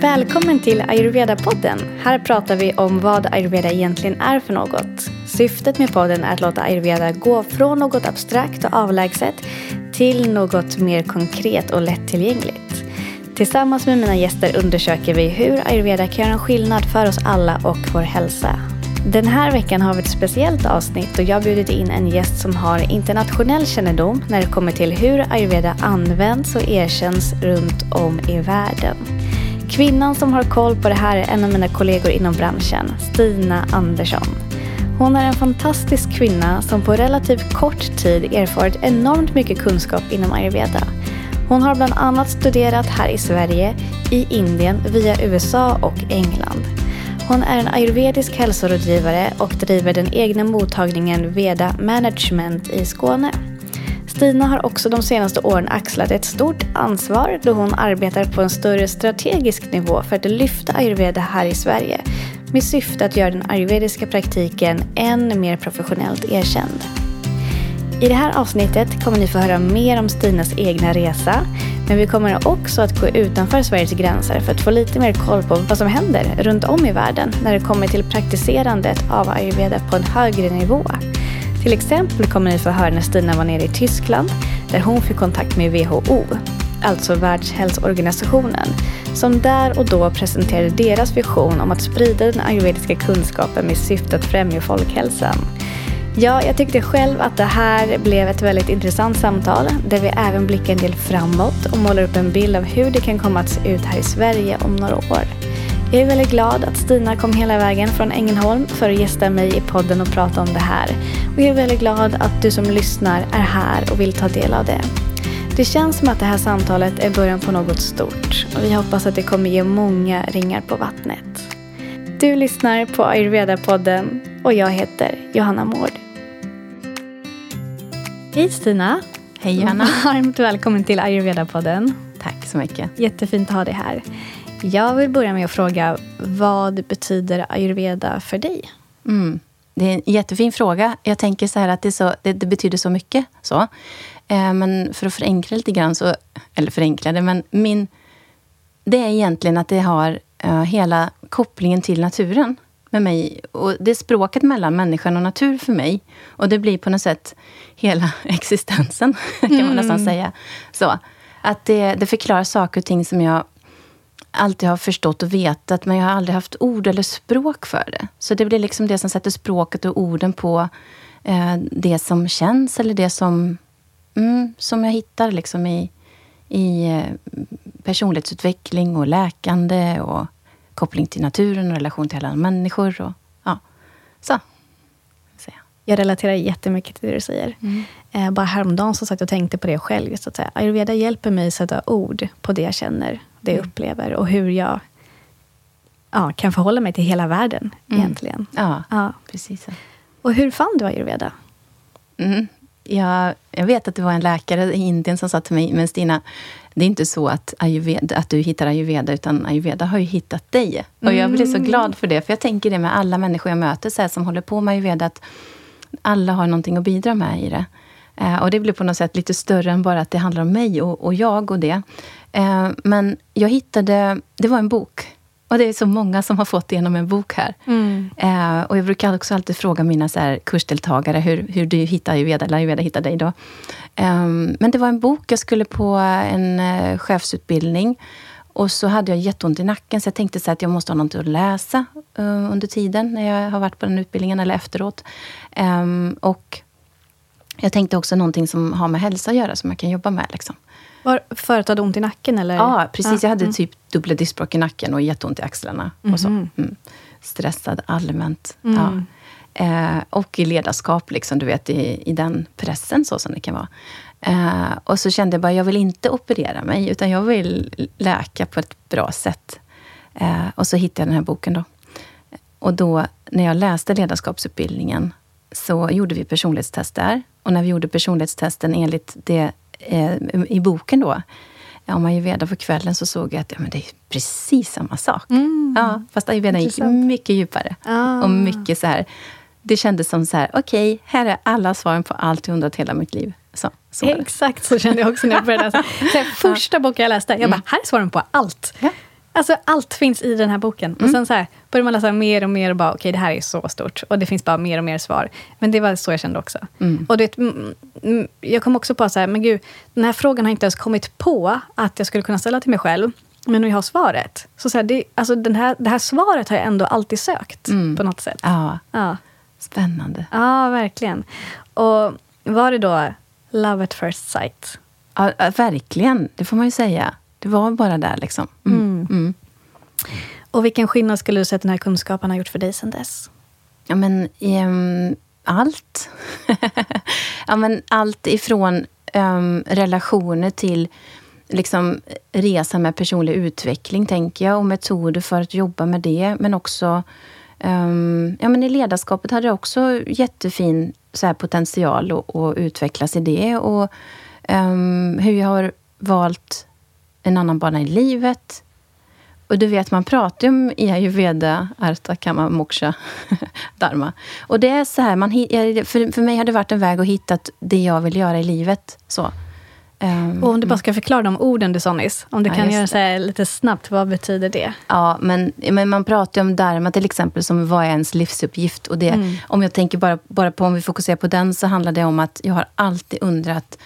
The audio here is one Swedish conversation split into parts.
Välkommen till Ayurveda-podden. Här pratar vi om vad ayurveda egentligen är för något. Syftet med podden är att låta ayurveda gå från något abstrakt och avlägset till något mer konkret och lättillgängligt. Tillsammans med mina gäster undersöker vi hur ayurveda kan göra en skillnad för oss alla och vår hälsa. Den här veckan har vi ett speciellt avsnitt och jag har bjudit in en gäst som har internationell kännedom när det kommer till hur ayurveda används och erkänns runt om i världen. Kvinnan som har koll på det här är en av mina kollegor inom branschen, Stina Andersson. Hon är en fantastisk kvinna som på relativt kort tid erfarit enormt mycket kunskap inom ayurveda. Hon har bland annat studerat här i Sverige, i Indien, via USA och England. Hon är en ayurvedisk hälsorådgivare och driver den egna mottagningen Veda Management i Skåne. Stina har också de senaste åren axlat ett stort ansvar då hon arbetar på en större strategisk nivå för att lyfta ayurveda här i Sverige med syfte att göra den ayurvediska praktiken än mer professionellt erkänd. I det här avsnittet kommer ni få höra mer om Stinas egna resa men vi kommer också att gå utanför Sveriges gränser för att få lite mer koll på vad som händer runt om i världen när det kommer till praktiserandet av ayurveda på en högre nivå. Till exempel kommer ni få höra när Stina var nere i Tyskland där hon fick kontakt med WHO, alltså Världshälsoorganisationen, som där och då presenterade deras vision om att sprida den ayurvediska kunskapen med syfte att främja folkhälsan. Ja, jag tyckte själv att det här blev ett väldigt intressant samtal där vi även blickar en del framåt och målar upp en bild av hur det kan komma att se ut här i Sverige om några år. Jag är väldigt glad att Stina kom hela vägen från Ängelholm för att gästa mig i podden och prata om det här. Och jag är väldigt glad att du som lyssnar är här och vill ta del av det. Det känns som att det här samtalet är början på något stort och vi hoppas att det kommer ge många ringar på vattnet. Du lyssnar på Ayurveda-podden och jag heter Johanna Mård. Hej Stina! Hej Johanna! Varmt välkommen till Ayurveda-podden. Tack så mycket. Jättefint att ha dig här. Jag vill börja med att fråga, vad betyder ayurveda för dig? Mm. Det är en jättefin fråga. Jag tänker så här att det, så, det, det betyder så mycket. Så. Eh, men för att förenkla lite grann, så, eller förenkla det, men min... Det är egentligen att det har uh, hela kopplingen till naturen med mig. Och det är språket mellan människan och natur för mig. Och det blir på något sätt hela existensen, kan man nästan mm. säga. Så, att det, det förklarar saker och ting som jag alltid har förstått och vetat, men jag har aldrig haft ord eller språk för det. Så det blir liksom det som sätter språket och orden på eh, det som känns, eller det som, mm, som jag hittar liksom i, i eh, personlighetsutveckling och läkande och koppling till naturen och relation till alla människor. Och, ja. Så. Jag relaterar jättemycket till det du säger. Mm. Eh, bara häromdagen så satt jag och tänkte på det själv. Just att säga, Ayurveda hjälper mig att sätta ord på det jag känner, det jag mm. upplever och hur jag ja, kan förhålla mig till hela världen mm. egentligen. Ja, ja, precis. Och hur fann du ayurveda? Mm. Jag, jag vet att det var en läkare i Indien som sa till mig, men Stina, det är inte så att, ayurveda, att du hittar ayurveda, utan ayurveda har ju hittat dig. Och jag blir så mm. glad för det, för jag tänker det med alla människor jag möter så här, som håller på med ayurveda, att alla har någonting att bidra med i det. Eh, och det blir på något sätt lite större än bara att det handlar om mig och, och jag och det. Eh, men jag hittade, det var en bok. Och det är så många som har fått det genom en bok här. Mm. Eh, och jag brukar också alltid fråga mina så här kursdeltagare hur, hur du hittar ayurveda, eller ayurveda hittar dig då. men det var en bok, jag skulle på en chefsutbildning. Och så hade jag jätteont i nacken, så jag tänkte så att jag måste ha något att läsa uh, under tiden när jag har varit på den utbildningen, eller efteråt. Um, och jag tänkte också någonting som har med hälsa att göra, som jag kan jobba med. Liksom. Var du hade ont i nacken? Eller? Ja, precis. Ja. Jag hade mm. typ dubbla diskbråck i nacken och jätteont i axlarna. Mm. Och så. Mhm. Mm. Stressad allmänt. Mm. Ja. Eh, och i ledarskap, liksom, du vet, i, i den pressen så som det kan vara. Eh, och så kände jag bara, jag vill inte operera mig, utan jag vill läka på ett bra sätt. Eh, och så hittade jag den här boken då. Och då, när jag läste ledarskapsutbildningen, så gjorde vi personlighetstest där. Och när vi gjorde personlighetstesten enligt det eh, i boken då, om ayurveda på kvällen, så såg jag att ja, men det är precis samma sak. Mm. Ja, fast ayurveda gick mycket djupare. Ah. Och mycket så här, det kändes som så här, okej, okay, här är alla svaren på allt jag undrat hela mitt liv. Så, så Exakt så kände jag också när jag började läsa. Så här, första boken jag läste, jag bara, mm. här är svaren på allt. Ja. Alltså allt finns i den här boken. Och sen så här, börjar man läsa mer och mer och bara, okej okay, det här är så stort. Och det finns bara mer och mer svar. Men det var så jag kände också. Mm. Och mm, mm, jag kom också på så här, men gud, den här frågan har inte ens kommit på att jag skulle kunna ställa till mig själv. Men nu har jag svaret. Så, så här, det, alltså den här, det här svaret har jag ändå alltid sökt Mm. på något sätt. Ja, Ja. spännande. ja, verkligen. Och var det då Love at first sight? Ja, ja, verkligen, det får man ju säga. Det var bara där liksom. Mm. Mm. Och vilken skillnad skulle du säga att den här kunskapen har gjort för dig sedan dess? Ja, men um, allt. ja, men allt ifrån um, relationer till liksom, resa med personlig utveckling, tänker jag, och metoder för att jobba med det. Men också um, ja, men i ledarskapet hade jag också jättefin så här, potential att, att utvecklas i det. Och um, hur jag har valt en annan bana i livet. Och du vet, man pratar ju om i ayurveda, arta, kama, moksha, dharma. Och det är så här, man, för, för mig har det varit en väg att hitta det jag vill göra i livet. Så. Ehm, Och om du bara ska förklara de orden du sa nyss. Om du Ja, kan göra så här lite snabbt, vad betyder det? Ja, men, men man pratar ju om dharma till exempel som vad är ens livsuppgift. Och det, Mm. Om jag tänker bara, bara på, om vi fokuserar på den, så handlar det om att jag har alltid undrat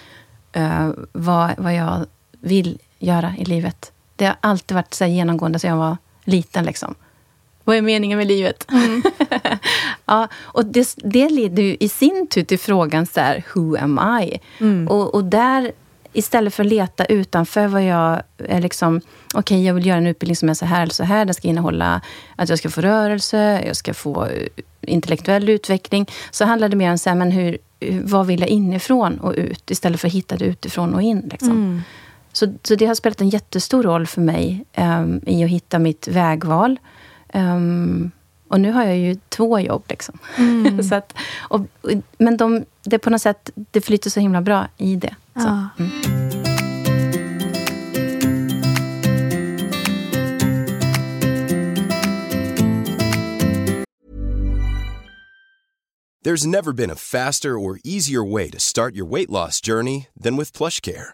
eh, vad, vad jag vill göra i livet. Det har alltid varit så genomgående sedan jag var liten. Liksom. Vad är meningen med livet? ja, och det, det leder ju i sin tur till frågan så här, who am I? Och, och där, istället för att leta utanför vad jag är liksom, okej, jag vill göra en utbildning som är så här eller så här. Den ska innehålla att jag ska få rörelse, jag ska få eh, intellektuell utveckling. Så handlar det mer om så här, men hur, vad vill jag inifrån och ut? Istället för att hitta det utifrån och in. Liksom. Så, så det har spelat en jättestor roll för mig em, i att hitta mitt vägval. Em, och nu har jag ju två jobb. Liksom. så att, och, men de, det på något sätt, det flyter så himla bra i det. Så. Ja. Mm. There's never been a faster or easier way to start your weight loss journey than with PlushCare.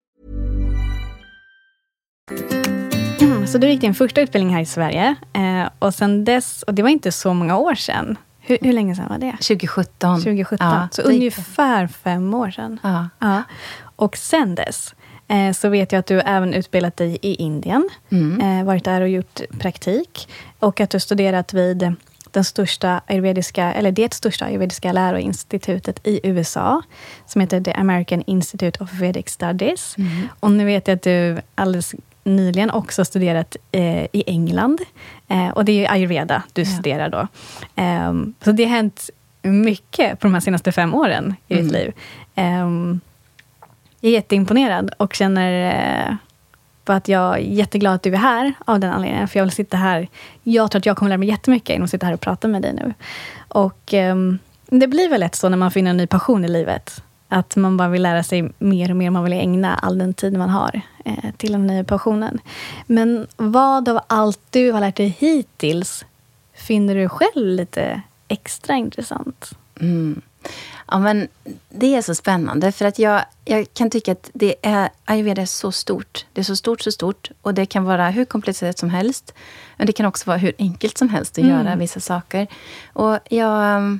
Så du gick din första utbildning här i Sverige. Eh, och sen dess, och det var inte så många år sedan. Hur, hur länge sedan var det? 2017. 2017. Ja, så ungefär fem år sedan. Ja. Ja. Och sen dess eh, så vet jag att du även utbildat dig i Indien. Mm. Eh, varit där och gjort praktik. Och att du studerat vid den största ayurvediska, eller det största ayurvediska läroinstitutet i USA. Som heter The American Institute of Vedic Studies. Mm. Och nu vet jag att du alldeles nyligen också studerat eh, i England. Eh, och det är ayurveda du Ja. studerar då. Ehm, så det har hänt mycket på de här senaste fem åren i ditt Mm. liv. Ehm, jag är jätteimponerad och känner eh, på att jag är jätteglad att du är här av den anledningen. För jag vill sitta här. Jag tror att jag kommer lära mig jättemycket genom att sitta här och prata med dig nu. Och ehm, det blir väl lätt så när man finner en ny passion i livet. Att man bara vill lära sig mer och mer. Man vill ägna all den tid man har eh, till den nya passionen. Men vad av allt du har lärt dig hittills finner du själv lite extra intressant? Mm. Ja, men det är så spännande, för att jag, jag kan tycka att det är, ayurveda är så stort. Det är så stort, så stort. Och det kan vara hur komplicerat som helst. Men det kan också vara hur enkelt som helst att Mm. göra vissa saker. Och jag...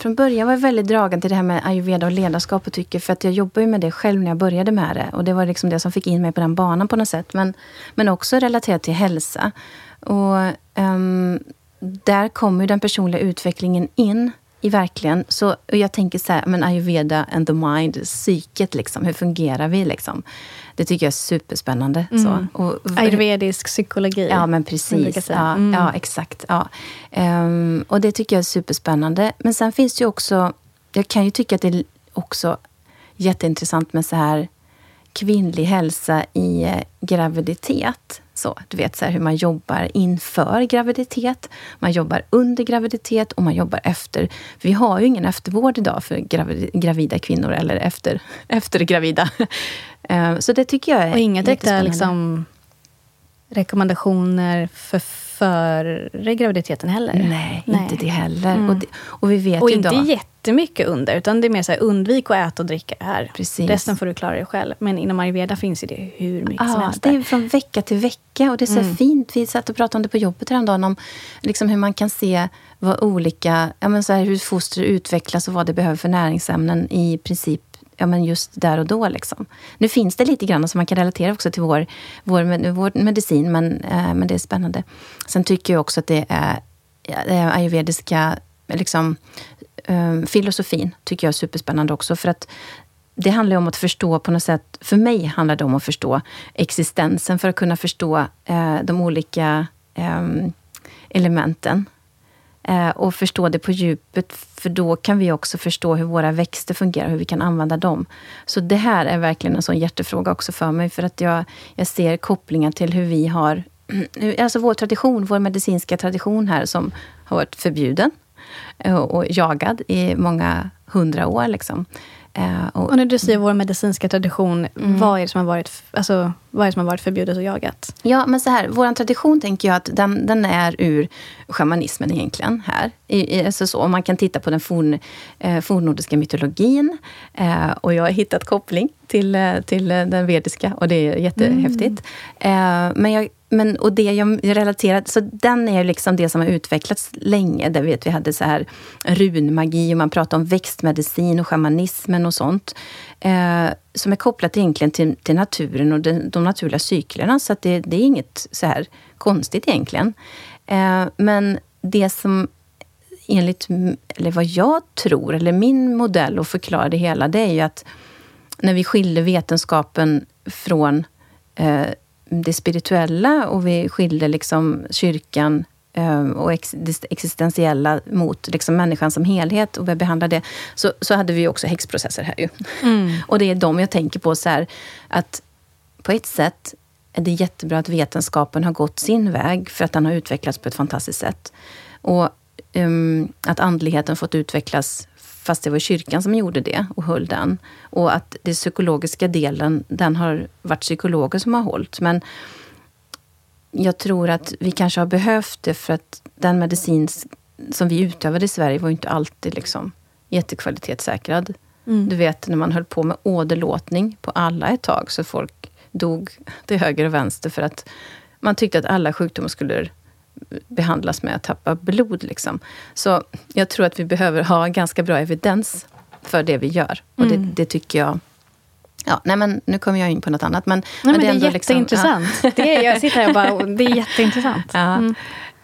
Från början var jag väldigt dragen till det här med ayurveda och ledarskap och tycker, för att jag jobbar ju med det själv när jag började med det. Och det var liksom det som fick in mig på den banan på något sätt. Men, men också relaterat till hälsa. Och um, där kommer ju den personliga utvecklingen in i verkligen. Så, och jag tänker så här, men ayurveda and the mind, psyket, liksom, hur fungerar vi? Liksom? Det tycker jag är superspännande. Så. Och, Ayurvedisk psykologi. Ja, men precis. Ja, Mm. ja exakt. Ja. Ehm, och det tycker jag är superspännande. Men sen finns det ju också... Jag kan ju tycka att det är också jätteintressant med så här kvinnlig hälsa i eh, graviditet. Så, du vet så här, hur man jobbar inför graviditet, man jobbar under graviditet och man jobbar efter. För vi har ju ingen eftervård idag för gravida kvinnor eller efter, efter gravida. Eh, så det tycker jag är Och inga direkta liksom, rekommendationer för före graviditeten heller? Nej, Nej. inte det heller. Mm. Och, det, och, vi vet och ju inte idag, jättemycket under, utan det är mer så här, undvik att äta och dricka här. Precis. Resten får du klara dig själv. Men inom ayurveda finns ju det hur mycket ja, som helst. Det är från vecka till vecka och det är så mm. fint. Vi satt och pratade om det på jobbet häromdagen, om liksom hur man kan se vad olika, ja, men så här, hur foster utvecklas och vad det behöver för näringsämnen i princip ja, men just där och då. Liksom. Nu finns det lite grann som man kan relatera också till vår, vår, vår medicin, men, eh, men det är spännande. Sen tycker jag också att det är, är ayurvediska liksom, eh, Ehm, filosofin tycker jag är superspännande också. För att det handlar om att förstå på något sätt, för mig handlar det om att förstå existensen för att kunna förstå eh, de olika eh, elementen Eh, och förstå det på djupet, för då kan vi också förstå hur våra växter fungerar, hur vi kan använda dem. Så det här är verkligen en sån hjärtefråga också för mig, för att jag, jag ser kopplingar till hur vi har... Alltså vår tradition, vår medicinska tradition här, som har varit förbjuden och jagad i många hundra år. Liksom. Eh, och, och, när du säger vår medicinska tradition, mm. vad, är det som har varit, alltså, vad är det som har varit förbjudet och jagat? Ja, men så här, vår tradition tänker jag att den, den är ur shamanismen egentligen. här. I, alltså så, man kan titta på den forn, eh, fornnordiska mytologin. Eh, och jag har hittat koppling till, eh, till den vediska och det är jättehäftigt. Mm. Eh, men jag men, och det jag relaterar, så den är liksom det som har utvecklats länge. Där vet vi hade så här runmagi och man pratade om växtmedicin och shamanismen och sånt. Eh, som är kopplat egentligen till, till naturen och de, de naturliga cyklerna. Så att det, det, är inget så här konstigt egentligen. Eh, men det som enligt, eller vad jag tror, eller min modell att förklara det hela, det är ju att när vi skiljer vetenskapen från eh, det spirituella och vi skilde liksom kyrkan eh, och det existentiella mot liksom människan som helhet och vi behandlade det, så, så hade vi också häxprocesser här ju. Mm. och det är de jag tänker på, så här, att på ett sätt är det jättebra att vetenskapen har gått sin väg, för att den har utvecklats på ett fantastiskt sätt. Och um, att andligheten fått utvecklas fast det var kyrkan som gjorde det och höll den. Och att den psykologiska delen, den har varit psykologer som har hållit. Men jag tror att vi kanske har behövt det för att den medicin som vi utövade i Sverige var inte alltid liksom jättekvalitetssäkrad. Mm. Du vet när man höll på med åderlåtning på alla ett tag, så folk dog till höger och vänster för att man tyckte att alla sjukdomar skulle behandlas med att tappa blod. Liksom. Så jag tror att vi behöver ha ganska bra evidens för det vi gör. Och det, mm. det tycker jag Ja, nej men nu kommer jag in på något annat. Men, nej, men, det, är liksom- jätteintressant. Liksom, ja. det är, jag sitter här och bara, det är jätteintressant. Ja, mm.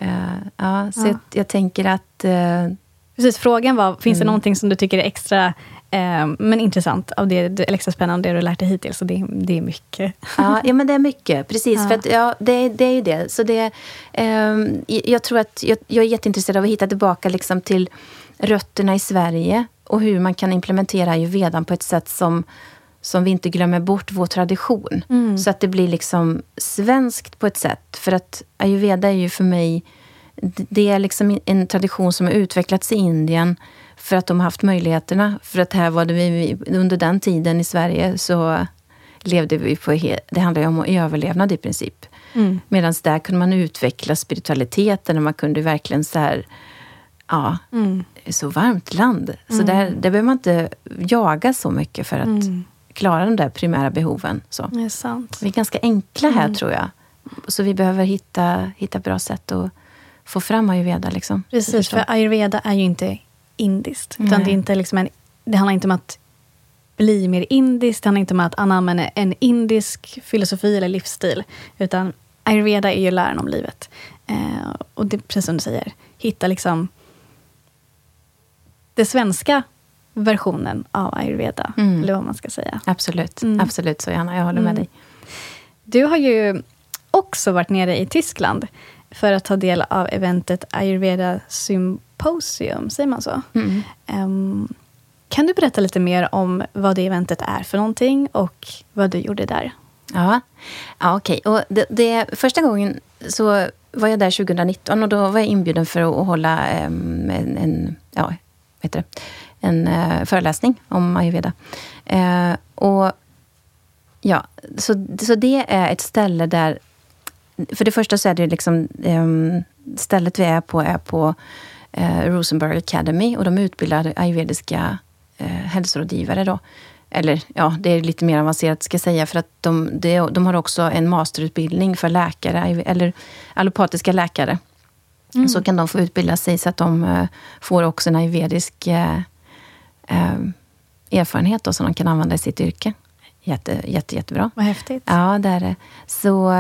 uh, ja så ja. Jag, jag, tänker att... Uh, Precis, frågan var, finns mm. det någonting som du tycker är extra Eh, men intressant, av det, det extra spännande, det du lärt dig hittills. Så det, det är mycket. Ja, ja, men det är mycket. Precis. Ja. För att, ja, det, det är ju det. Så det eh, jag tror att jag, jag, är jätteintresserad av att hitta tillbaka liksom till rötterna i Sverige och hur man kan implementera ayurvedan på ett sätt som, som vi inte glömmer bort vår tradition. Mm. Så att det blir liksom svenskt på ett sätt. För att ayurveda är ju för mig det är liksom en tradition som har utvecklats i Indien för att de har haft möjligheterna. För att här var det vi, under den tiden i Sverige så levde vi på... Det handlar ju om överlevnad i princip. Mm. Medan där kunde man utveckla spiritualiteten och man kunde verkligen så här... Ja, mm. så varmt land. Mm. Så där, där behöver man inte jaga så mycket för att mm. Klara de där primära behoven. Så. Det är sant. Vi är ganska enkla här, mm. tror jag. Så vi behöver hitta, hitta bra sätt att få fram ayurveda. Liksom. Precis, för ayurveda är ju inte indiskt. Utan det, är inte liksom en, det handlar inte om att bli mer indiskt. Det handlar inte om att anamma en indisk filosofi eller livsstil. Utan ayurveda är ju läran om livet. Eh, och det precis som du säger, hitta liksom den svenska versionen av ayurveda. Mm. Eller vad man ska säga. Absolut, mm. absolut så gärna. Jag håller med mm. dig. Du har ju också varit nere i Tyskland för att ta del av eventet Ayurveda Symposium, säger man så? Um, kan du berätta lite mer om vad det eventet är för någonting och vad du gjorde där? Ja, ja okej. Och det, det, första gången så var jag där 2019 och då var jag inbjuden för att hålla um, en, en, ja, heter det? En uh, föreläsning om ayurveda. Uh, och ja, så, så det är ett ställe där... För det första så är det liksom... Um, stället vi är på är på uh, Rosenberg Academy och de utbildar ayurvediska uh, hälsorådgivare. Då. Eller ja, det är lite mer avancerat ska jag säga, för att de, de, de har också en masterutbildning för läkare, eller allopatiska läkare. Mm. Så kan de få utbilda sig så att de får också en ayurvedisk uh, erfarenhet då, som de kan använda i sitt yrke. Jätte, jätte, jättebra. Vad häftigt. Ja, det är det. Så,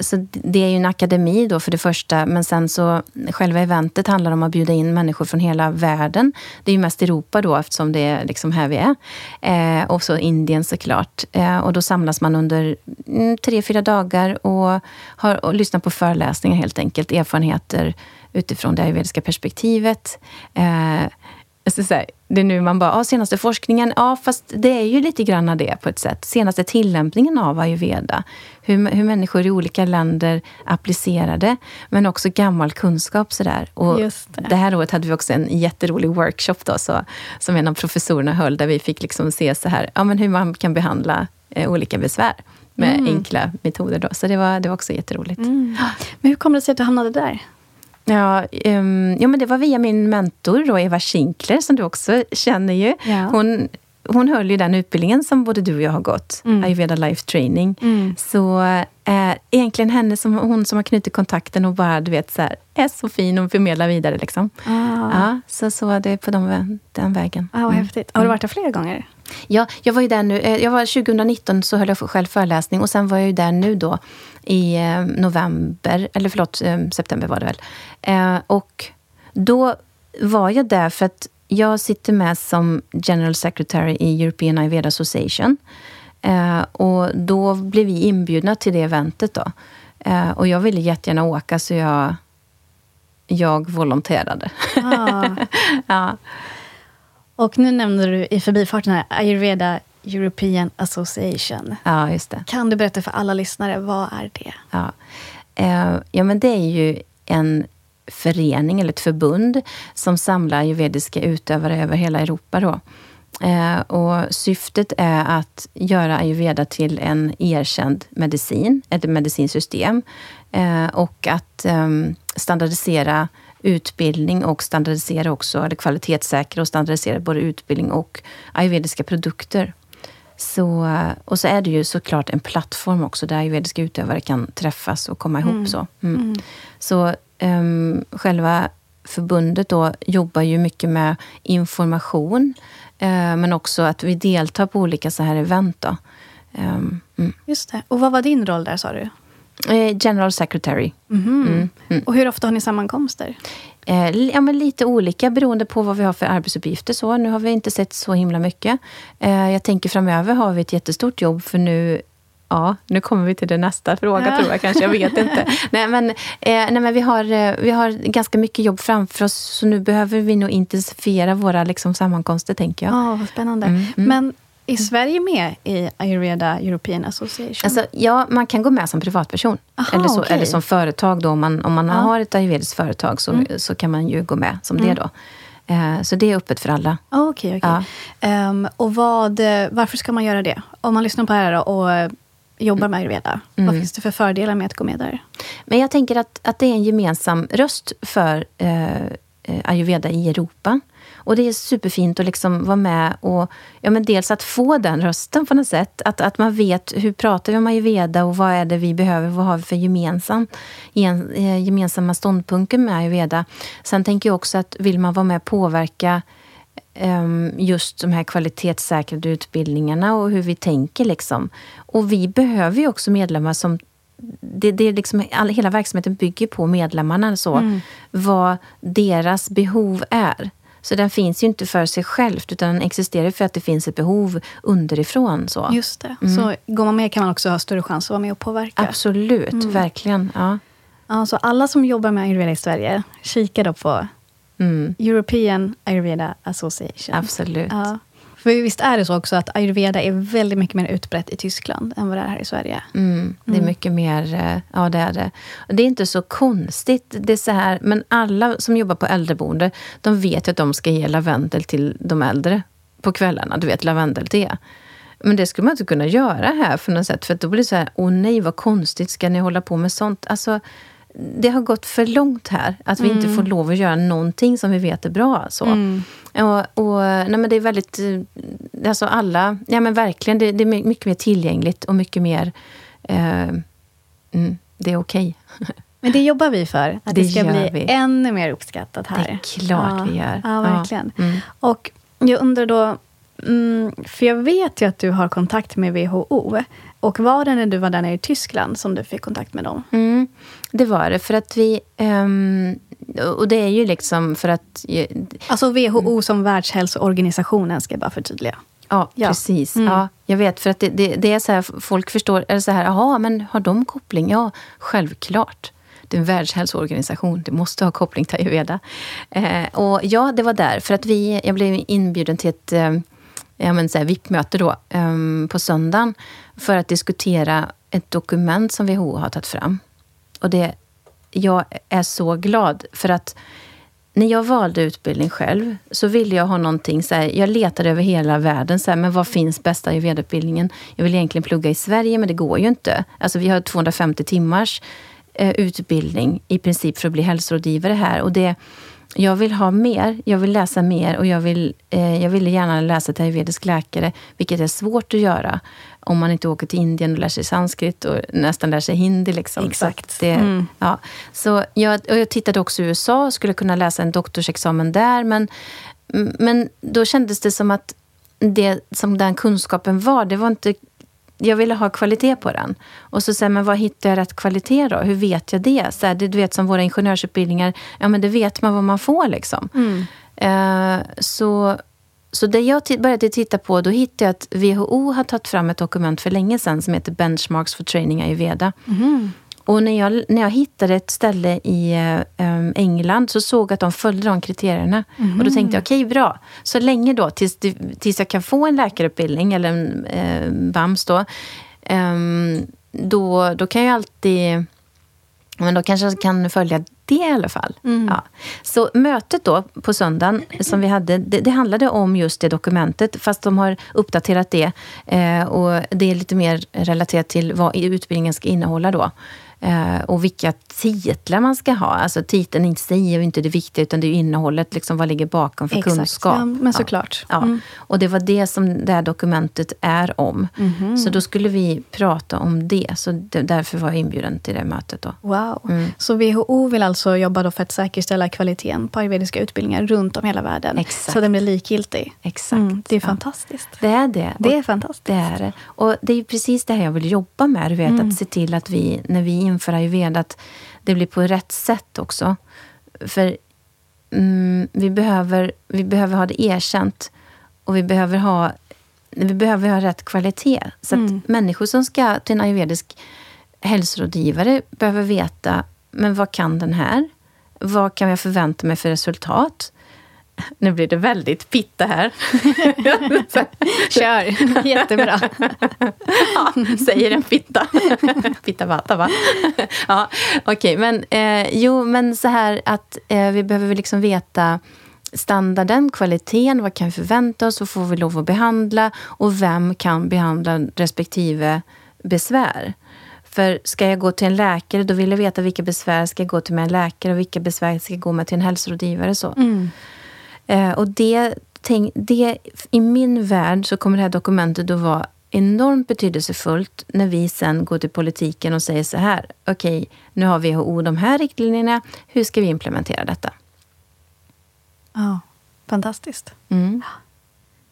så det är ju en akademi då för det första, men sen så själva eventet handlar om att bjuda in människor från hela världen. Det är ju mest Europa då eftersom det är liksom här vi är. Eh, och så Indien såklart. Eh, och då samlas man under mm, tre, fyra dagar och, har, och lyssnar på föreläsningar helt enkelt. Erfarenheter utifrån det ayurvediska perspektivet. Eh, så så här, det är nu man bara, ja, senaste forskningen, ja fast det är ju lite grann det på ett sätt. Senaste tillämpningen av ayurveda. Hur, hur människor i olika länder applicerar det. Men också gammal kunskap sådär. Och det. det här året hade vi också en jätterolig workshop då, så, som en av professorerna höll, där vi fick liksom se så här, ja, men hur man kan behandla eh, olika besvär med Mm. enkla metoder. Då. Så det var, det var också jätteroligt. Mm. Men hur kommer det sig att du hamnade där? Ja, um, ja, men det var via min mentor då, Eva Schinkler, som du också känner ju. Ja. Hon, hon höll ju den utbildningen som både du och jag har gått, Mm. Ayurveda Life Training. Mm. Så eh, egentligen henne som, hon som har knutit kontakten och bara du vet, så här, är så fin och förmedlar vidare. Liksom. Ah. Ja, så, så det på de, den vägen. Ah, vad Mm. häftigt. Har du varit där flera gånger? Ja, jag var ju där nu. eh, Jag var 2019 så höll jag själv föreläsning och sen var jag ju där nu då i eh, november, eller förlåt, eh, september var det väl. Och då var jag där för att jag sitter med som General Secretary i European Ayurveda Association. Och då blev vi inbjudna till det eventet då. Och jag ville jättegärna åka så jag, jag volonterade. Ah. ja. Och nu nämnde du i förbifarten här Ayurveda European Association. ja, just det. Kan du berätta för alla lyssnare, vad är det? Ja. Eh, ja, men det är ju en förening eller ett förbund som samlar ayurvediska utövare över hela Europa. Då. Eh, och syftet är att göra ayurveda till en erkänd medicin, ett medicinsystem. Eh, och att ehm, standardisera utbildning och standardisera också, eller kvalitetssäkra och standardisera både utbildning och ayurvediska produkter. Så, och så är det ju såklart en plattform också där ayurvediska utövare kan träffas och komma ihop. Så, mm. så um, själva förbundet då jobbar ju mycket med information eh, men också att vi deltar på olika så här event. Då. Mm. Just det. Och vad var din roll där, sa du? Eh, General Secretary. Mhm. Och hur ofta har ni sammankomster? Eh, ja, men lite olika beroende på vad vi har för arbetsuppgifter. Så, nu har vi inte sett så himla mycket. Eh, jag tänker framöver har vi ett jättestort jobb för nu Ja, nu kommer vi till den nästa fråga Ja. tror jag kanske. Jag vet inte. nej, men, eh, nej, men vi, har, vi har ganska mycket jobb framför oss så nu behöver vi nog intensifiera våra liksom, sammankomster, tänker jag. Ja, vad spännande. Mm, mm. Men är Sverige med i Ayurveda European Association? Alltså, ja, man kan gå med som privatperson. Aha, eller, så. Mm. eller som företag. Då, om man, om man har ett ayurvediskt företag så, så kan man ju gå med som det. då. Eh, så det är öppet för alla. Ah, Okej, okej. Ja. Ehm, och vad, eh, varför ska man göra det? Om man lyssnar på det här då och eh, jobbar med ayurveda, Mm. vad finns det för fördelar med att gå med där? Men jag tänker att, att det är en gemensam röst för eh, ayurveda i Europa. Och det är superfint att liksom vara med och ja, men dels att få den rösten på något sätt. Att, att man vet hur pratar vi om ayurveda och vad är det vi behöver, vad har vi för gemensam, eh, gemensamma ståndpunkter med ayurveda. Sen tänker jag också att vill man vara med och påverka ehm, just de här kvalitetssäkrade utbildningarna och hur vi tänker. Liksom. Och vi behöver ju också medlemmar som det, det är liksom, all, hela verksamheten bygger på medlemmarna, så, vad deras behov är. Så den finns ju inte för sig själv, utan den existerar för att det finns ett behov underifrån. Så. Just det. Så går man med kan man också ha större chans att vara med och påverka. Absolut, verkligen. Ja. Ja, så alla som jobbar med ayurveda i Sverige, kika då på Mm, European Ayurveda Association. absolut. Ja, För visst är det så också att ayurveda är väldigt mycket mer utbrett i Tyskland än vad det är här i Sverige? Mm, det är Mm. mycket mer... eh, Ja, det är det. Det är inte så konstigt. Det är så här, men alla som jobbar på äldreboende, de vet att de ska ge lavendel till de äldre på kvällarna. Du vet, lavendelte. Men det skulle man inte kunna göra här för något sätt. För då blir det så här, åh nej, vad konstigt, ska ni hålla på med sånt? Alltså, det har gått för långt här. Att vi inte får lov att göra någonting som vi vet är bra. Så. Och, och, nej, men det är väldigt... eh, Alltså alla... Ja, men verkligen, det, det är my- mycket mer tillgängligt och mycket mer... Eh, mm, det är okej. Men det jobbar vi för, att det, Det ska bli vi. ännu mer uppskattat här. Det är klart ja. vi gör. Ja, verkligen. Mm. Och jag undrar då, mm, för jag vet ju att du har kontakt med WHO. Och var det när du var där nere i Tyskland som du fick kontakt med dem? Mm, det var det. För att vi... ehm, och det är ju liksom för att... Alltså WHO som Världshälsoorganisationen, ska jag bara förtydliga. Ja, Ja. precis. Mm. Ja, jag vet, för att det, det, det är så här, folk förstår, är det så här, jaha, men har de koppling? Ja, självklart. Det är en världshälsoorganisation, det måste ha koppling till ayurveda. Eh, och ja, det var där, för att vi, jag blev inbjuden till ett eh, ja, men så här, VIP-möte då, um, på söndagen för att diskutera ett dokument som WHO har tagit fram. Och det, jag är så glad, för att när jag valde utbildning själv så ville jag ha någonting, så här, jag letade över hela världen, så här, men var finns bästa ayurveda-utbildningen? Jag vill egentligen plugga i Sverige, men det går ju inte. Alltså vi har 250 timmars eh, utbildning i princip för att bli hälsorådgivare här. Och det, jag vill ha mer, jag vill läsa mer och jag, vill, eh, jag ville gärna läsa till ayurvedisk läkare, vilket är svårt att göra om man inte åker till Indien och lär sig sanskrit och nästan lär sig hindi. Liksom. Exakt. Så, det, Mm. ja. så jag, och jag tittade också i USA, skulle kunna läsa en doktorsexamen där, men, men då kändes det som att det som den kunskapen var, det var inte jag ville ha kvalitet på den. Och så säger men vad hittar jag rätt kvalitet då? Hur vet jag det? Så här, det du vet som våra ingenjörsutbildningar, ja men det vet man vad man får liksom. Eh, så, så det jag började titta på, då hittade jag att WHO har tagit fram ett dokument för länge sedan som heter Benchmarks for Training Ayurveda. Och när jag, när jag hittade ett ställe i em, England så såg jag att de följde de kriterierna. Och då tänkte jag, okej bra. Så länge då, tills, tills jag kan få en läkarutbildning eller en eh, BAMS då, em, då, då kan jag alltid... Men då kanske jag kan följa det i alla fall. Ja. Så mötet då på söndagen som vi hade, det, det handlade om just det dokumentet, fast de har uppdaterat det. Eh, och det är lite mer relaterat till vad utbildningen ska innehålla då. Eh, och vilka titlar man ska ha. Alltså titeln är ju inte det viktiga, utan det är innehållet, liksom, vad ligger bakom för Exakt. kunskap. Ja, men såklart. Ja. Mm. Och det var det som det här dokumentet är om. Mhm. Så då skulle vi prata om det. Så det, därför var jag inbjuden till det mötet. Då. Wow. Mm. Så WHO vill alltså jobba för att säkerställa kvaliteten på ayurvediska utbildningar runt om hela världen. Exakt. Så den blir likgiltig. Exakt. Mm, det är ja. fantastiskt. Det är det. Det är fantastiskt. det är det. Och det är precis det här jag vill jobba med. Du vet, Mm. Att se till att vi, när vi inför ayurveda, att det blir på rätt sätt också. För mm, vi, behöver, vi behöver ha det erkänt. Och vi behöver ha, vi behöver ha rätt kvalitet. Så att Mm. människor som ska till en ayurvedisk hälsorådgivare behöver veta, men vad kan den här? Vad kan jag förvänta mig för resultat? Nu blir det väldigt pitta här. Kör! Jättebra. ja, säger en fitta. fitta vata, va? ja, okej. men eh, jo, men så här att eh, vi behöver liksom veta standarden, kvaliteten, vad kan vi förvänta oss, vad får vi lov att behandla och vem kan behandla respektive besvär. För ska jag gå till en läkare, då vill jag veta vilka besvär ska jag gå till med en läkare och vilka besvär ska jag gå med till en hälsorådgivare. Så. Mm. Eh, och det, tänk, det, I min värld så kommer det här dokumentet att vara enormt betydelsefullt när vi sen går till politiken och säger så här. Okej, nu har WHO de här riktlinjerna. Hur ska vi implementera detta? Ja, fantastiskt. Mm.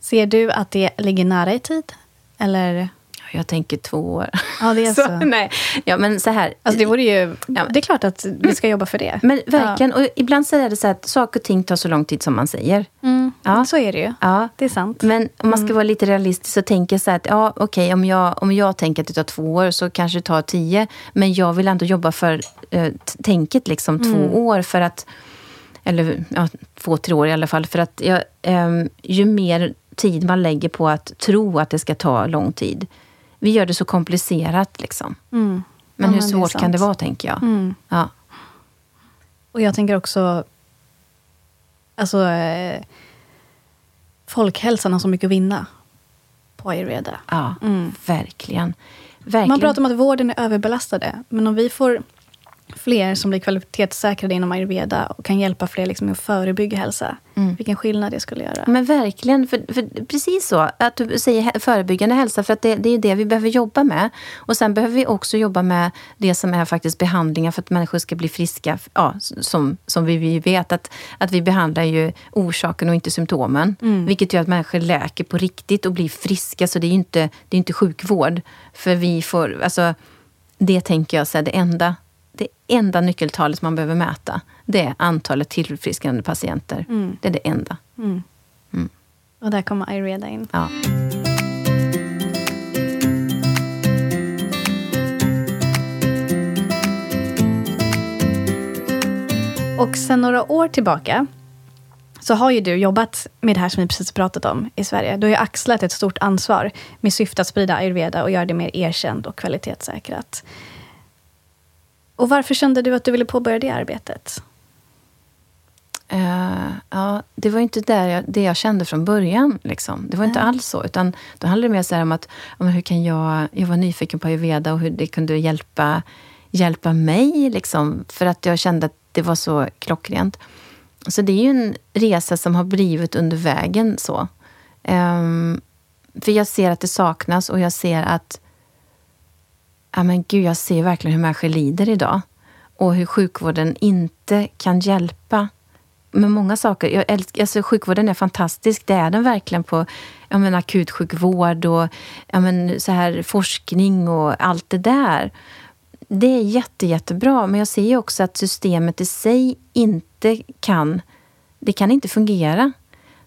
Ser du att det ligger nära i tid? Eller? Jag tänker två år. Ja, det är så, så. nej. Ja, men så här. Alltså det vore ju... Ja, Det är klart att vi ska jobba för det. men verkligen. Och ibland är det så att saker och ting tar så lång tid som man säger. Mm, Ja. Så är det ju. Ja. Det är sant. Men om man ska vara lite realistisk så tänker jag så här att ja, okej, om, jag, om jag tänker att det tar två år så kanske det tar tio. Men jag vill ändå jobba för eh, tänket liksom två år för att eller ja, två, tre år i alla fall. För att jag, ehm, ju mer tid man lägger på att tro att det ska ta lång tid. Vi gör det så komplicerat. Liksom. Mm. Men Ja, hur men det svårt sant. kan det vara, tänker jag. Mm. Ja. Och jag tänker också... Alltså... Eh, folkhälsan har så mycket att vinna på ayurveda. Ja, Mm. verkligen. verkligen. Man pratar om att vården är överbelastade. Men om vi får fler som blir kvalitetssäkrade inom ayurveda och kan hjälpa fler liksom att förebygga hälsa. Mm. Vilken skillnad det skulle göra. Men verkligen, för, för precis så. Att du säger förebyggande hälsa, för att det, det är det vi behöver jobba med. Och sen behöver vi också jobba med det som är faktiskt behandlingar för att människor ska bli friska. Ja, som, som vi, vi vet, att, att vi behandlar ju orsaken och inte symptomen. Mm. Vilket gör att människor läker på riktigt och blir friska. Så det är ju inte, det är inte sjukvård. För vi får, alltså, det tänker jag så här, det enda, det enda nyckeltalet man behöver mäta, det är antalet tillfrisknande patienter. Mm. Det är det enda. Mm. Mm. Och där kommer ayurveda in. Ja. Och sen några år tillbaka så har ju du jobbat med det här som vi precis pratat om i Sverige. Du har ju axlat ett stort ansvar med syfte att sprida ayurveda och göra det mer erkänt och kvalitetssäkrat. Och varför kände du att du ville påbörja det arbetet? Eh, ja, det var inte där jag, det jag kände från början. Liksom. Det var inte Nej. alls så. Utan då handlade det mer så om att men hur kan jag, jag var nyfiken på ayurveda och hur det kunde hjälpa, hjälpa mig. Liksom, för att jag kände att det var så klockrent. Så det är ju en resa som har blivit under vägen. så. Ehm, för jag ser att det saknas och jag ser att ja, men gud, jag ser verkligen hur människor lider idag. Och hur sjukvården inte kan hjälpa med många saker. Jag älskar, alltså, sjukvården är fantastisk. Det är den verkligen på ja, men, akutsjukvård och ja, men, så här, forskning och allt det där. Det är jätte, jättebra, men jag ser ju också att systemet i sig inte kan... Det kan inte fungera.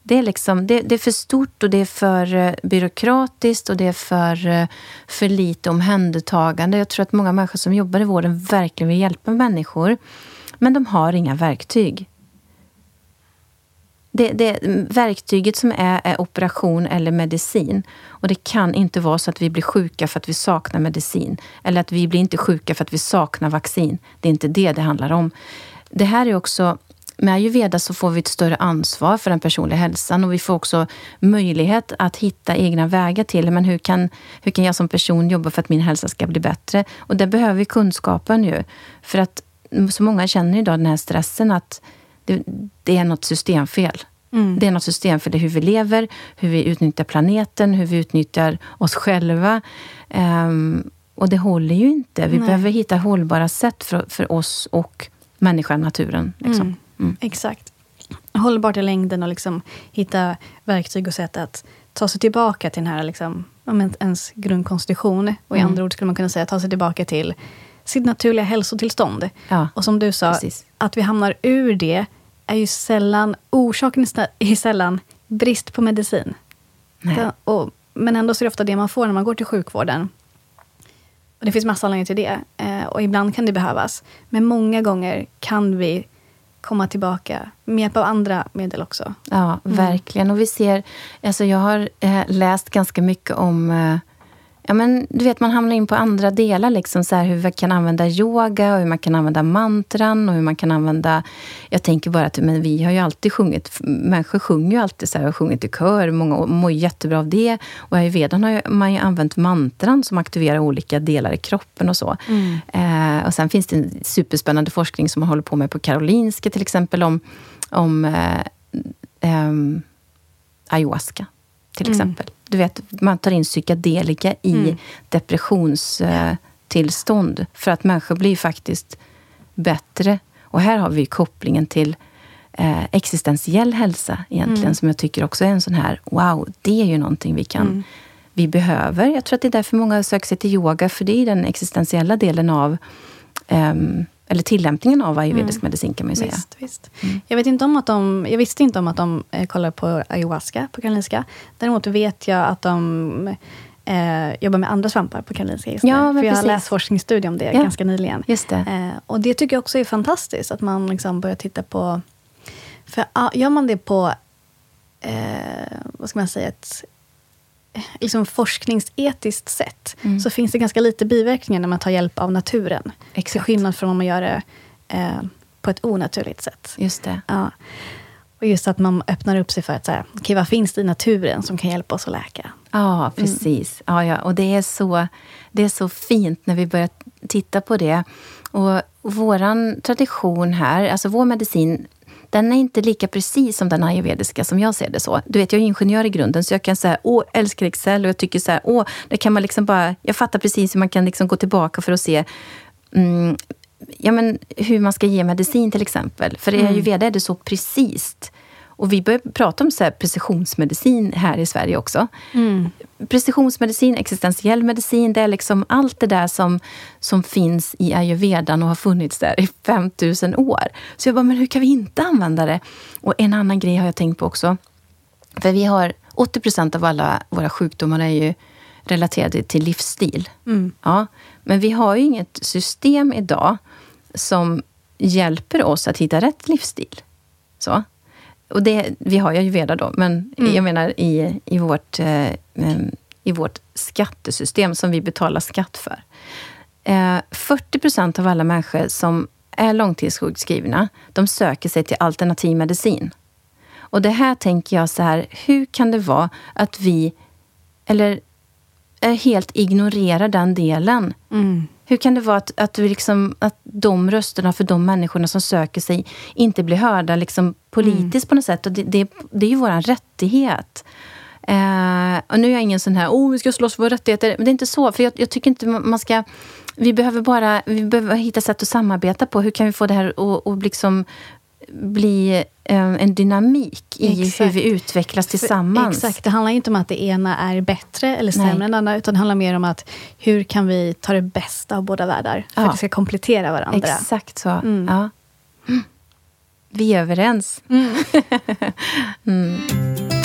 Det är, liksom, det, det är för stort och det är för eh, byråkratiskt och det är för, eh, för lite omhändertagande. Jag tror att många människor som jobbar i vården verkligen vill hjälpa människor, men de har inga verktyg. Det, det, verktyget som är, är operation eller medicin. Och det kan inte vara så att vi blir sjuka för att vi saknar medicin. Eller att vi blir inte sjuka för att vi saknar vaccin. Det är inte det det handlar om. Det här är också med ayurveda så får vi ett större ansvar för den personliga hälsan och vi får också möjlighet att hitta egna vägar till men hur kan, hur kan jag som person jobba för att min hälsa ska bli bättre. Och där behöver vi kunskapen ju. För att så många känner idag den här stressen att det, det är något systemfel. Mm. Det är något systemfel i hur vi lever, hur vi utnyttjar planeten, hur vi utnyttjar oss själva. Ehm, och det håller ju inte. Vi Nej. behöver hitta hållbara sätt för, för oss och människan, naturen. Liksom. Mm. Mm. Exakt. Hållbart i längden och liksom hitta verktyg och sätt att ta sig tillbaka till den här liksom, ens grundkonstitution. Och i Mm. andra ord skulle man kunna säga ta sig tillbaka till sitt naturliga hälsotillstånd. Ja, Och som du sa, precis. att vi hamnar ur det är ju sällan, orsaken är sä- är sällan brist på medicin. Det- Och, men ändå så är det ofta det man får när man går till sjukvården. Och det finns massa anledningar till det. Eh, och ibland kan det behövas. Men många gånger kan vi komma tillbaka med hjälp av andra medel också. Ja, verkligen. Och vi ser, alltså jag har eh, läst ganska mycket om eh, Ja, men du vet, man hamnar in på andra delar, liksom, så här, hur man kan använda yoga och hur man kan använda mantran och hur man kan använda... Jag tänker bara att men vi har ju alltid sjungit, människor sjunger ju alltid så här, och sjungit i kör, många mår jättebra av det. Och i ayurvedan har ju, man ju använt mantran som aktiverar olika delar i kroppen och så. Eh, och sen finns det en superspännande forskning som man håller på med på Karolinska till exempel om, om eh, ehm, ayahuasca till Mm. Du vet, man tar in psykedelika i Mm. depressionstillstånd för att människor blir faktiskt bättre. Och här har vi kopplingen till eh, existentiell hälsa egentligen, Mm. som jag tycker också är en sån här, wow, det är ju någonting vi kan Mm. vi behöver. Jag tror att det är därför många söker sig till yoga, för det är den existentiella delen av ehm, eller tillämpningen av ayurvedisk Mm. medicin kan man ju säga. Visst, visst. Mm. Jag, vet inte om att de, jag visste inte om att de eh, kollar på ayahuasca på Karolinska. Däremot vet jag att de eh, jobbar med andra svampar på Karolinska just Ja, nu. För jag har läst forskningsstudie om det Ja. ganska nyligen. Just det. Eh, och det tycker jag också är fantastiskt, att man liksom börjar titta på... För ah, gör man det på eh, vad ska man säga, ett liksom forskningsetiskt sätt så finns det ganska lite biverkningar när man tar hjälp av naturen. Till Exakt. skillnad från om man gör det eh, på ett onaturligt sätt. Just det. Ja. Och just att man öppnar upp sig för att, så här, okay, vad finns det i naturen som kan hjälpa oss att läka? Ja, precis. Ja, ja. Och det är, så, det är så fint när vi börjar titta på det. Och vår tradition här, alltså vår medicin, den är inte lika precis som den ayurvediska som jag ser det så. Du vet, jag är ingenjör i grunden, så jag kan säga åh, älskar Excel och jag tycker så här, åh, det kan man liksom bara... Jag fattar precis hur man kan liksom gå tillbaka för att se mm, ja, men hur man ska ge medicin till exempel. För i ayurveda är det så precis. Och vi börjar prata om så här precisionsmedicin här i Sverige också. Precisionsmedicin, existentiell medicin, det är liksom allt det där som, som finns i ayurvedan och har funnits där i 5000 år. Så jag bara, men hur kan vi inte använda det? Och en annan grej har jag tänkt på också. För vi har 80 procent av alla våra sjukdomar är ju relaterade till livsstil. Ja, men vi har ju inget system idag som hjälper oss att hitta rätt livsstil. Så. Och det, vi har ju ayurveda då, men jag menar i, i, vårt, eh, i vårt skattesystem som vi betalar skatt för. Eh, 40 procent av alla människor som är långtidssjukskrivna, de söker sig till alternativ medicin. Och det här tänker jag så här, hur kan det vara att vi, eller eh, helt ignorerar den delen? Hur kan det vara att, att, vi liksom, att de rösterna för de människorna som söker sig inte blir hörda liksom politiskt på något sätt? Och det, det, det är ju vår rättighet. Eh, och nu är jag ingen sån här, oh, vi ska slåss för våra rättigheter. Men det är inte så, för jag, jag tycker inte man ska... Vi behöver bara vi behöver hitta sätt att samarbeta på. Hur kan vi få det här att liksom bli eh, en dynamik i hur Exakt. vi utvecklas tillsammans? Exakt, det handlar inte om att det ena är bättre eller sämre Nej. än det andra, utan det handlar mer om att hur kan vi ta det bästa av båda världar, för Ja. att det ska komplettera varandra. Exakt så. Ja. Mm. Vi är överens.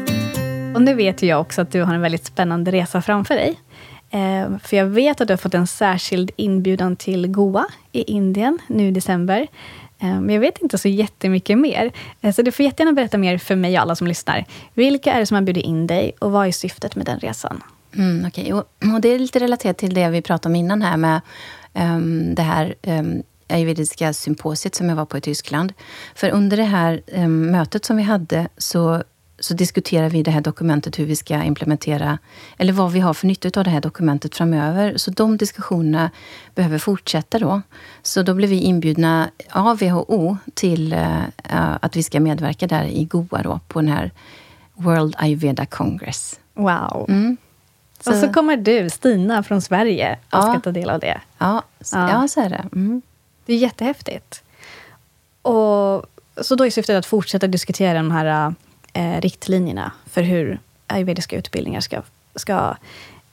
Och nu vet ju jag också att du har en väldigt spännande resa framför dig. Eh, för jag vet att du har fått en särskild inbjudan till Goa i Indien nu i december. Eh, men jag vet inte så jättemycket mer. Eh, så du får jättegärna berätta mer för mig och alla som lyssnar. Vilka är det som har bjudit in dig och vad är syftet med den resan? Mm, Okej, och, och det är lite relaterat till det vi pratade om innan här med um, det här um, ayurvediska symposiet som jag var på i Tyskland. För under det här um, mötet som vi hade så, så diskuterade vi det här dokumentet, hur vi ska implementera, eller vad vi har för nytta av det här dokumentet framöver. Så de diskussionerna behöver fortsätta då. Så då blev vi inbjudna av WHO till uh, att vi ska medverka där i Goa då, på den här World Ayurveda Congress. Wow. Mm. Och så kommer du, Stina från Sverige, och Ja. ska ta del av det. Ja, Ja. ja. så är det. Mm. Det är jättehäftigt. Och, så då är syftet att fortsätta diskutera de här eh, riktlinjerna för hur ayurvediska utbildningar ska, ska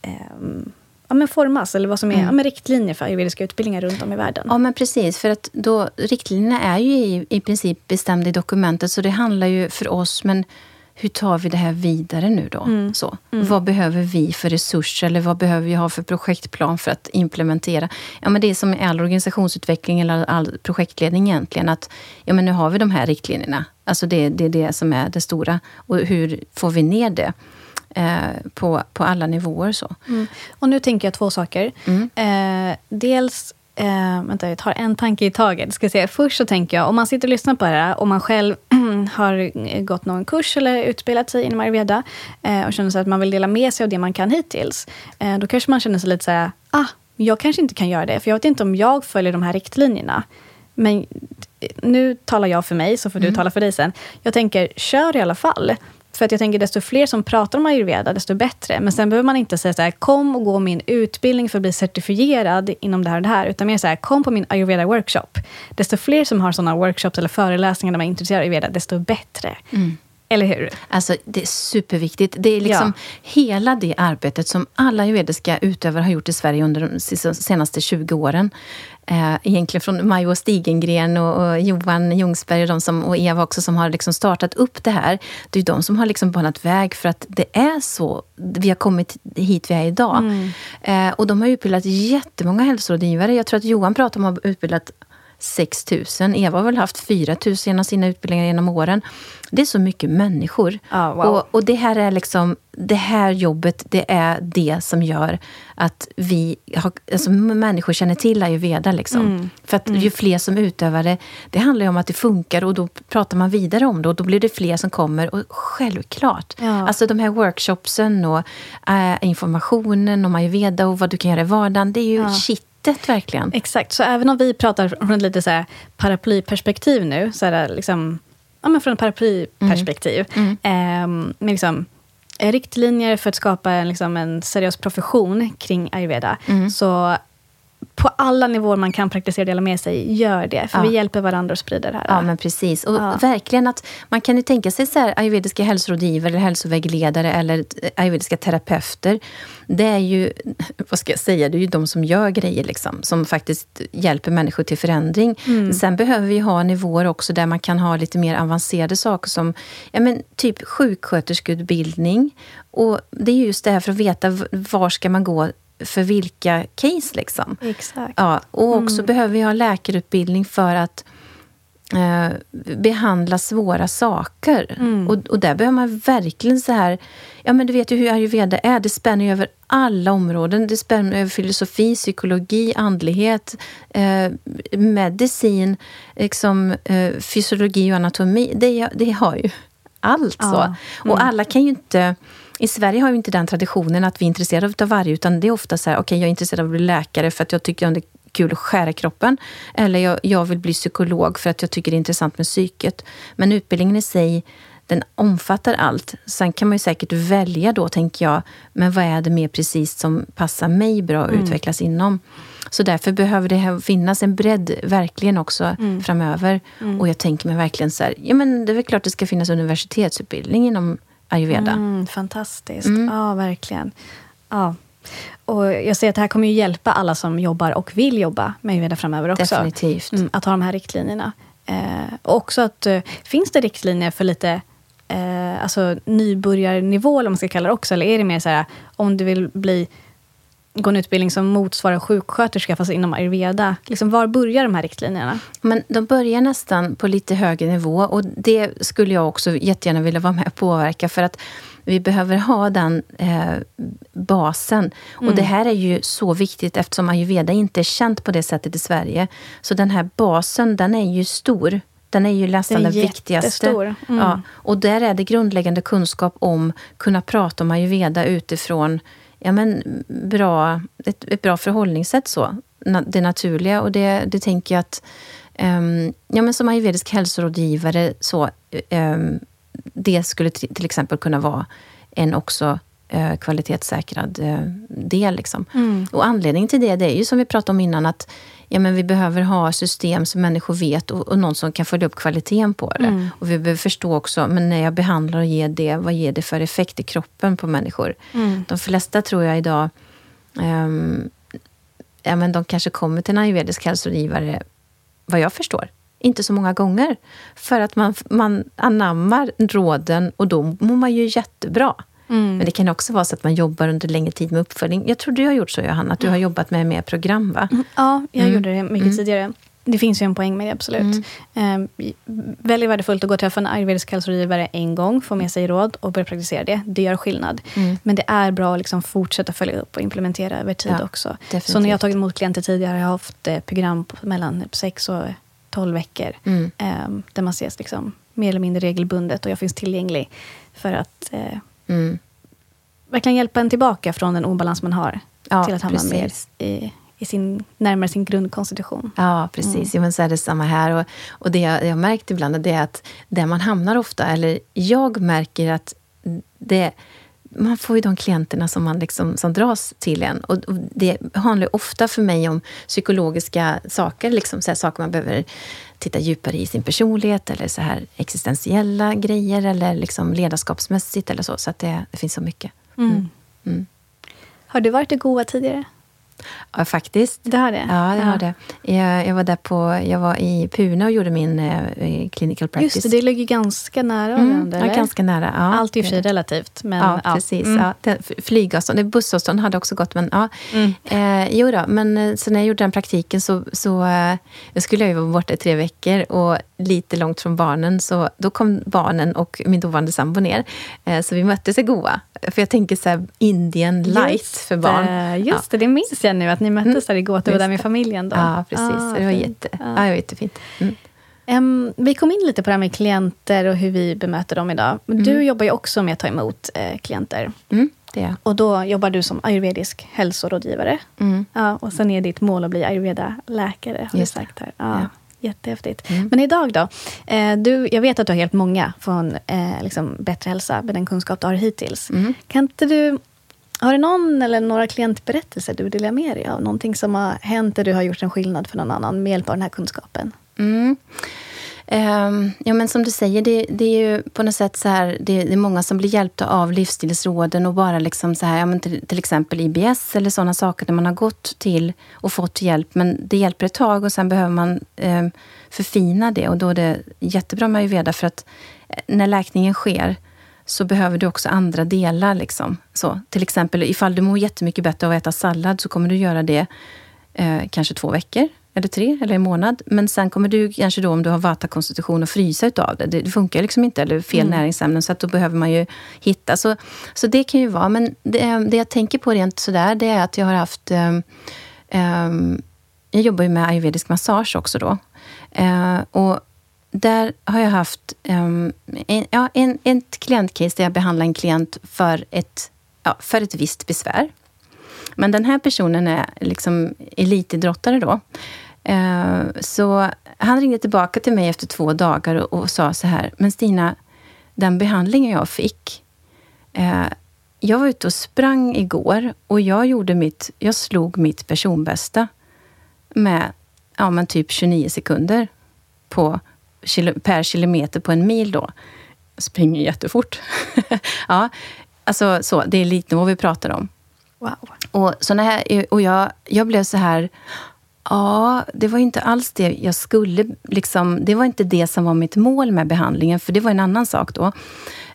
ehm, ja, men formas, eller vad som är ja, men riktlinjer för ayurvediska utbildningar runt om i världen. Ja, men precis. För att då, riktlinjerna är ju i, i princip bestämda i dokumentet, så det handlar ju för oss, men hur tar vi det här vidare nu då? Mm. Så. Vad behöver vi för resurser eller vad behöver vi ha för projektplan för att implementera? Ja, men det är som i all organisationsutveckling eller all projektledning egentligen. att ja, men Nu har vi de här riktlinjerna. Alltså det, det är det som är det stora. Och hur får vi ner det? Eh, på, på alla nivåer. Så. Mm. Och nu tänker jag två saker. Mm. Eh, dels, eh, vänta jag tar en tanke i taget. Ska se. Först så tänker jag, om man sitter och lyssnar på det här, om man själv har gått någon kurs eller utbildat sig inom ayurveda eh, och känner sig att man vill dela med sig av det man kan hittills. Eh, då kanske man känner sig lite så här, ah, jag kanske inte kan göra det, för jag vet inte om jag följer de här riktlinjerna. Men nu talar jag för mig, så får du tala för dig sen. Jag tänker, kör i alla fall. För att jag tänker, desto fler som pratar om ayurveda, desto bättre. Men sen behöver man inte säga så här, kom och gå min utbildning för att bli certifierad inom det här och det här. Utan mer så här, kom på min ayurveda-workshop. Desto fler som har sådana workshops eller föreläsningar där man är intresserad av ayurveda, desto bättre. Mm. Eller hur? Alltså, det är superviktigt. Det är liksom hela det arbetet som alla ayurvediska utövare har gjort i Sverige under de senaste 20 åren. Eh, egentligen från Majo Stigengren och, och Johan Ljungsberg och, de som, och Eva också som har liksom startat upp det här. Det är de som har liksom banat väg för att det är så vi har kommit hit vi är idag. Eh, och de har utbildat jättemånga hälsorådgivare. Jag tror att Johan pratar om att ha utbildat 6 000. Eva har väl haft 4 000 genom sina utbildningar genom åren. Det är så mycket människor. Ja, wow. och, och det här är liksom, det här jobbet, det är det som gör att vi har, alltså människor känner till ayurveda. Liksom. Mm. För att ju fler som utövar det, det handlar ju om att det funkar och då pratar man vidare om det och då blir det fler som kommer. Och självklart, Ja. alltså de här workshopsen och äh, informationen om ayurveda och vad du kan göra i vardagen, det är ju kittet verkligen. Exakt, så även om vi pratar från ett lite så här paraplyperspektiv nu, så är liksom, ja, men från ett paraplyperspektiv, ehm, med liksom, eh, riktlinjer för att skapa en, liksom, en seriös profession kring ayurveda. Så på alla nivåer man kan praktisera och dela med sig, gör det. För Ja. vi hjälper varandra att sprida det här. Ja, men precis. Och Ja. verkligen att man kan ju tänka sig så här, ayurvediska hälsorådgivare, eller hälsovägledare eller ayurvediska terapeuter. Det är ju, vad ska jag säga, det är ju de som gör grejer, liksom, som faktiskt hjälper människor till förändring. Sen behöver vi ha nivåer också där man kan ha lite mer avancerade saker som ja, men typ sjuksköterskeutbildning. Och det är just det här för att veta var ska man gå för vilka case. Liksom. Exakt. Ja, och också behöver vi ha läkarutbildning för att eh, behandla svåra saker. Och, och där behöver man verkligen så här... Ja, men du vet ju hur ayurveda är. Det spänner över alla områden. Det spänner över filosofi, psykologi, andlighet, eh, medicin, liksom, eh, fysiologi och anatomi. Det, det har ju allt. så. Och alla kan ju inte... I Sverige har vi inte den traditionen att vi är intresserade av varje, utan det är ofta så här, okej, okay, jag är intresserad av att bli läkare för att jag tycker det är kul att skära kroppen. Eller jag, jag vill bli psykolog för att jag tycker det är intressant med psyket. Men utbildningen i sig, den omfattar allt. Sen kan man ju säkert välja då, tänker jag, men vad är det mer precis som passar mig bra att utvecklas inom? Så därför behöver det finnas en bredd, verkligen också, framöver. Och jag tänker mig verkligen så här, ja men det är väl klart det ska finnas universitetsutbildning inom ayurveda. Mm, fantastiskt. Ja, verkligen. Ja. Och jag ser att det här kommer ju hjälpa alla som jobbar och vill jobba med ayurveda framöver också. Definitivt. Mm, att ha de här riktlinjerna. Eh, och också att, eh, finns det riktlinjer för lite eh, alltså nybörjarnivå, eller man ska kalla det också? Eller är det mer så här, om du vill bli gå en utbildning som motsvarar sjuksköterska, fast inom ayurveda. Liksom, var börjar de här riktlinjerna? Men de börjar nästan på lite högre nivå och det skulle jag också jättegärna vilja vara med och påverka för att vi behöver ha den eh, basen. Och det här är ju så viktigt eftersom ayurveda inte är känt på det sättet i Sverige. Så den här basen, den är ju stor. Den är ju nästan Den viktigaste. Mm. Ja, och där är det grundläggande kunskap om kunna prata om ayurveda utifrån ja, men, bra, ett, ett bra förhållningssätt. så. Na, det naturliga. Och det, det tänker jag att um, ja, men som ayurvedisk hälsorådgivare så um, det skulle till, till exempel kunna vara en också eh, kvalitetssäkrad eh, del. Liksom. Och anledningen till det, det är ju som vi pratade om innan, att ja, men vi behöver ha system som människor vet och, och någon som kan följa upp kvaliteten på det. Och vi behöver förstå också, men när jag behandlar och ger det, vad ger det för effekt i kroppen på människor? De flesta tror jag idag, ehm, ja, men de kanske kommer till en ayurvedisk hälsorådgivare, vad jag förstår, inte så många gånger. För att man, man anammar råden och då mår man ju jättebra. Mm. Men det kan också vara så att man jobbar under längre tid med uppföljning. Jag tror du har gjort så, Johanna, att du har jobbat med mer program, va? Ja, jag Mm. gjorde det mycket tidigare. Det finns ju en poäng med det, absolut. Mm. Eh, väldigt värdefullt att gå och träffa en ayurvedisk hälsorådgivare en gång, få med sig råd och börja praktisera det. Det gör skillnad. Mm. Men det är bra att liksom fortsätta följa upp och implementera över tid Ja, också. definitivt. Så när jag har tagit emot klienter tidigare har jag haft eh, program på mellan 6 och 12 veckor. Mm. Eh, där man ses liksom mer eller mindre regelbundet och jag finns tillgänglig för att eh, Mm. verkligen hjälpa en tillbaka från den obalans man har Ja, till att hamna mer i, i sin, närmare sin grundkonstitution. Ja, precis. Jo, men så är det samma här. Och, och det jag, jag har märkt ibland det är att där man hamnar ofta, eller jag märker att det, man får ju de klienterna som man liksom, som dras till en. Och det handlar ofta för mig om psykologiska saker, liksom så saker man behöver titta djupare i sin personlighet, eller så här existentiella grejer, eller liksom ledarskapsmässigt eller så. Så att det, det finns så mycket. Mm. Mm. Har du varit i Goa tidigare? Ja, faktiskt. Det har det? Ja, jag har det. Jag, jag var där på, jag var i Pune och gjorde min eh, clinical practice. Just det, det ligger ganska nära Mm, varandra, ja, ganska nära. Ja, Allt i och för sig relativt. Men, ja, precis. Mm. Ja, flygavstånd, bussavstånd hade också gått. Men, ja. Mm. Eh, jo då, men eh, så när jag gjorde den praktiken så, så eh, jag skulle jag ju vara borta i tre veckor och lite långt från barnen. Så då kom barnen och min dåvarande sambo ner. Eh, så vi möttes i Goa. För jag tänker så här, Indien light Just för barn. Just det, det minns jag nu att ni möttes där i Goa. Du var där med det. familjen då. Ja, precis. Ah, det, var jätte, Ja. ja. det var jättefint. Mm. Em, vi kom in lite på det här med klienter och hur vi bemöter dem idag. Men Du jobbar ju också med att ta emot eh, klienter. Mm, det är. Och då jobbar du som ayurvedisk hälsorådgivare. Mm. Ja, och sen är ditt mål att bli ayurveda-läkare, har du Just det. sagt här. Ja, Ja. Jättehäftigt. Mm. Men idag då? Eh, du, jag vet att du har hjälpt många från eh, liksom bättre hälsa med den kunskap du har hittills. Mm. Kan inte du... Har du någon eller några klientberättelser du vill dela med dig av? Någonting som har hänt där du har gjort en skillnad för någon annan med hjälp av den här kunskapen? Mm. Ehm, ja, men som du säger, det, det är ju på något sätt så här, det, det är många som blir hjälpta av livsstilsråden och bara liksom så här, ja, men till, till exempel IBS eller sådana saker där man har gått till och fått hjälp, men det hjälper ett tag och sen behöver man ehm, förfina det och då är det jättebra med ayurveda för att eh, när läkningen sker så behöver du också andra delar. Liksom. Så, till exempel ifall du mår jättemycket bättre av att äta sallad så kommer du göra det eh, kanske två veckor, eller tre, eller en månad. Men sen kommer du kanske då, om du har vata-konstitution, att frysa utav det. Det, funkar liksom inte, eller fel näringsämnen, så att då behöver man ju hitta. Så, så det kan ju vara, men det, det jag tänker på rent sådär, det är att jag har haft... ehm, ehm, jag jobbar ju med ayurvedisk massage också då. Eh, och där har jag haft um, en, ja, en, ett klientcase där jag behandlar en klient för ett, ja, för ett visst besvär. Men den här personen är liksom elitidrottare då. Ehm, så han ringde tillbaka till mig efter två dagar och, och sa så här, men Stina, den behandlingen jag fick, eh, jag var ute och sprang igår och jag gjorde mitt, jag slog mitt personbästa med ja, men typ 29 sekunder på, per kilometer på en mil då. Jag springer jättefort. ja, alltså så, det är elitnivå vi pratar om. Wow. Och, såna här, och jag, jag blev så här... Ja, det var inte alls det jag skulle... Liksom, det var inte det som var mitt mål med behandlingen, för det var en annan sak då.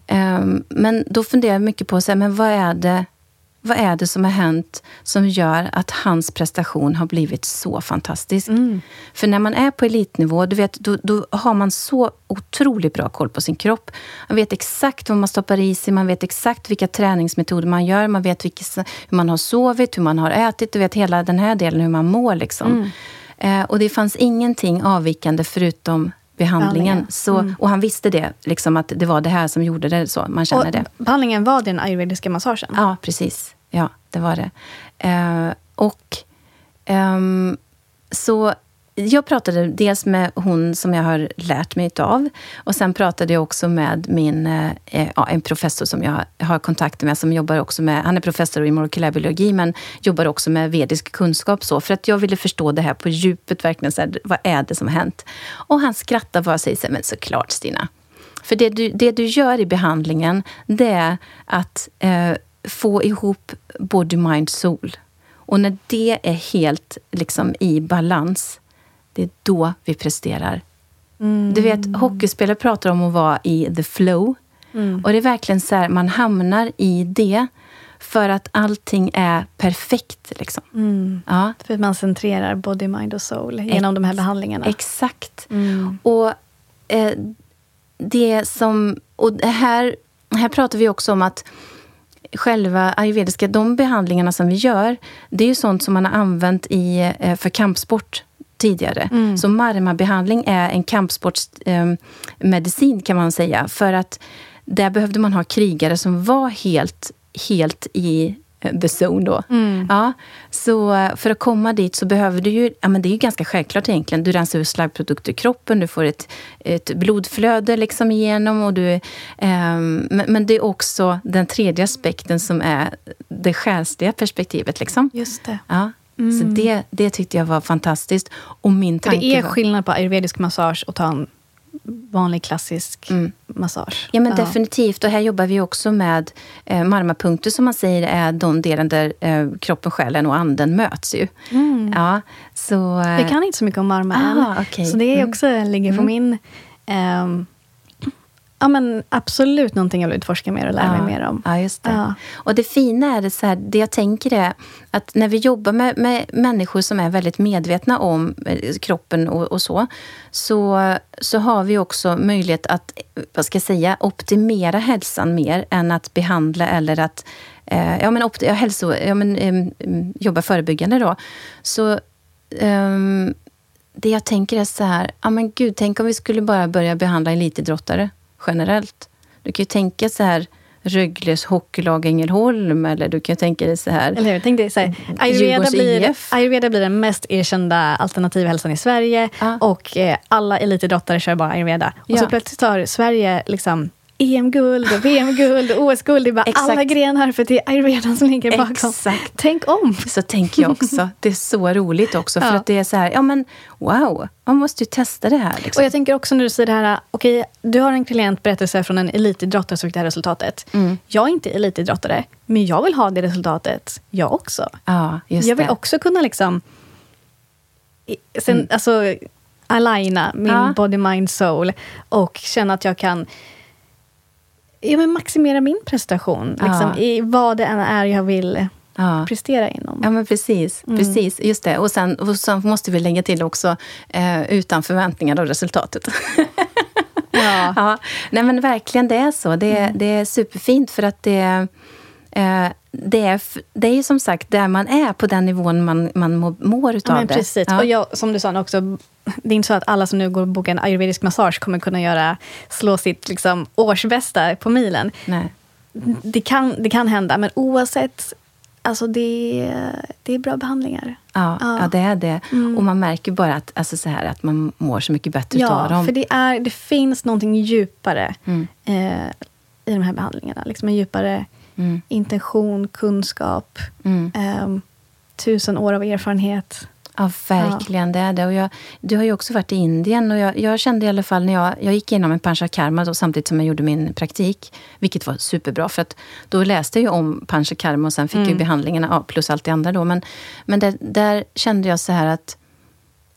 Ehm, men då funderade jag mycket på så här, men vad är det vad är det som har hänt som gör att hans prestation har blivit så fantastisk? För när man är på elitnivå, du vet, då, då har man så otroligt bra koll på sin kropp. Man vet exakt vad man stoppar i sig, man vet exakt vilka träningsmetoder man gör, man vet vilka, hur man har sovit, hur man har ätit, du vet hela den här delen, hur man mår. Liksom. Eh, och det fanns ingenting avvikande förutom behandlingen. Så, Och han visste det, liksom, att det var det här som gjorde det så. Man känner Och det. behandlingen var den ayurvediska massagen? Ja, precis. Ja, det var det. Eh, och ehm, så jag pratade dels med hon som jag har lärt mig av och sen pratade jag också med min, eh, eh, ja, en professor som jag har kontakt med, som jobbar också med, han är professor i molekylärbiologi, men jobbar också med vedisk kunskap. Så, för att jag ville förstå det här på djupet, verkligen, så här, vad är det som har hänt? Och han skrattar bara och säger så här, men såklart Stina. För det du, det du gör i behandlingen, det är att eh, få ihop body, mind, soul. Och när det är helt liksom, i balans, det är då vi presterar Du vet, hockeyspelare pratar om att vara i the flow. Och det är verkligen så här, man hamnar i det för att allting är perfekt. Liksom. Ja. För att man centrerar body, mind och soul genom de här behandlingarna. Exakt. Och eh, det som... Och här, här pratar vi också om att själva ayurvediska, de behandlingarna som vi gör, det är ju sånt som man har använt i, eh, för kampsport tidigare. Så marmabehandling är en kampsportsmedicin kan man säga. För att där behövde man ha krigare som var helt, helt i eh, the zone då. Ja, så eh, för att komma dit så behöver du ju, ja men det är ju ganska självklart egentligen, du rensar ur slaggprodukter i kroppen, du får ett, ett blodflöde liksom igenom och du, ehm, men, men det är också den tredje aspekten som är det själsliga perspektivet liksom. Just det. Ja. Så det, det tyckte jag var fantastiskt. Och min För tanke det är skillnad på ayurvedisk massage och ta en vanlig klassisk massage. Ja, men definitivt. Och här jobbar vi också med eh, marmapunkter som man säger är de delen där eh, kroppen, själen och anden möts. Ju. Ja, så, eh, Jag kan inte så mycket om marma än. Ah, okej. Så det är också ligger på min... ehm, ja, men absolut någonting jag vill utforska mer och lära mig mer om. Ja, just det. Ja. Och det fina är det, så här, det jag tänker är att när vi jobbar med, med människor som är väldigt medvetna om eh, kroppen och, och så, så, så har vi också möjlighet att, vad ska jag säga, optimera hälsan mer än att behandla eller att eh, ja, men opt- ja, hälso, ja, men, em, jobba förebyggande. Då. Så ehm, det jag tänker är så här, ja men gud, tänk om vi skulle bara börja behandla elitidrottare generellt. Du kan ju tänka så här, Rögles hockeylag Ängelholm, eller du kan tänka dig så här, Eller hur? Tänk dig så här, Ayurveda, Djurgårdens blir, IF. Ayurveda blir den mest erkända alternativa hälsan i Sverige. Ja. Och eh, alla elitidrottare kör bara ayurveda. Och så Ja. plötsligt har Sverige liksom EM-guld, VM-guld OS-guld. Det är alla grenar för det är ayurvedan som ligger bakom. Exakt. Tänk om! Så tänker jag också. Det är så roligt också. För Ja. att det är så här, ja men wow, man måste ju testa det här. Liksom. Och jag tänker också när du säger det här, okej, du har en klient berättelse från en elitidrottare som fick det här resultatet. Mm. Jag är inte elitidrottare, men jag vill ha det resultatet jag också. ja, just jag vill det. också kunna liksom... Sen, Alltså, aligna min Ja. body, mind, soul och känna att jag kan ja, men maximera min prestation. Liksom, Ja. I vad det än är jag vill ja. prestera inom. Ja, men precis. Mm. precis just det. Och sen, och sen måste vi lägga till också, eh, utan förväntningar av resultatet. Ja. ja. Nej, men verkligen, det är så. Det, Mm. det är superfint för att det, eh, det, är, det är ju som sagt där man är, på den nivån man, man må, mår utav Ja, det. precis. Ja. Och jag, som du sa också, det är inte så att alla som nu går och bokar en ayurvedisk massage kommer kunna göra, slå sitt liksom, årsbästa på milen. Nej. Det kan, det kan hända, men oavsett, alltså det, det är bra behandlingar. Ja, Ja. ja. det är det. Mm. Och man märker bara att, alltså så här, att man mår så mycket bättre utav Ja, dem. för det, är, det finns någonting djupare Mm. eh, i de här behandlingarna. Liksom en djupare Mm. intention, kunskap, Mm. ehm, tusen år av erfarenhet. Ja, verkligen. Det är det. Och jag, du har ju också varit i Indien och jag, jag kände i alla fall när jag, jag gick igenom en panchakarma då, samtidigt som jag gjorde min praktik, vilket var superbra för att då läste jag om panchakarma och sen fick jag ju behandlingarna, ja, plus allt det andra då. Men, men där, där kände jag så här att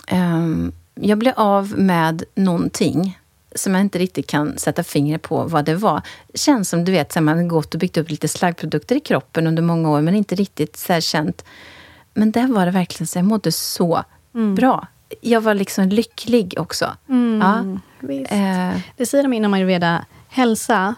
ehm, jag blev av med någonting som jag inte riktigt kan sätta fingret på vad det var. känns som du vet, så man har gått och byggt upp lite slaggprodukter i kroppen under många år men inte riktigt så här känt men där var det verkligen så jag mådde så bra. Jag var liksom lycklig också. Ja. Visst. Eh, Det säger de inom ayurveda, hälsa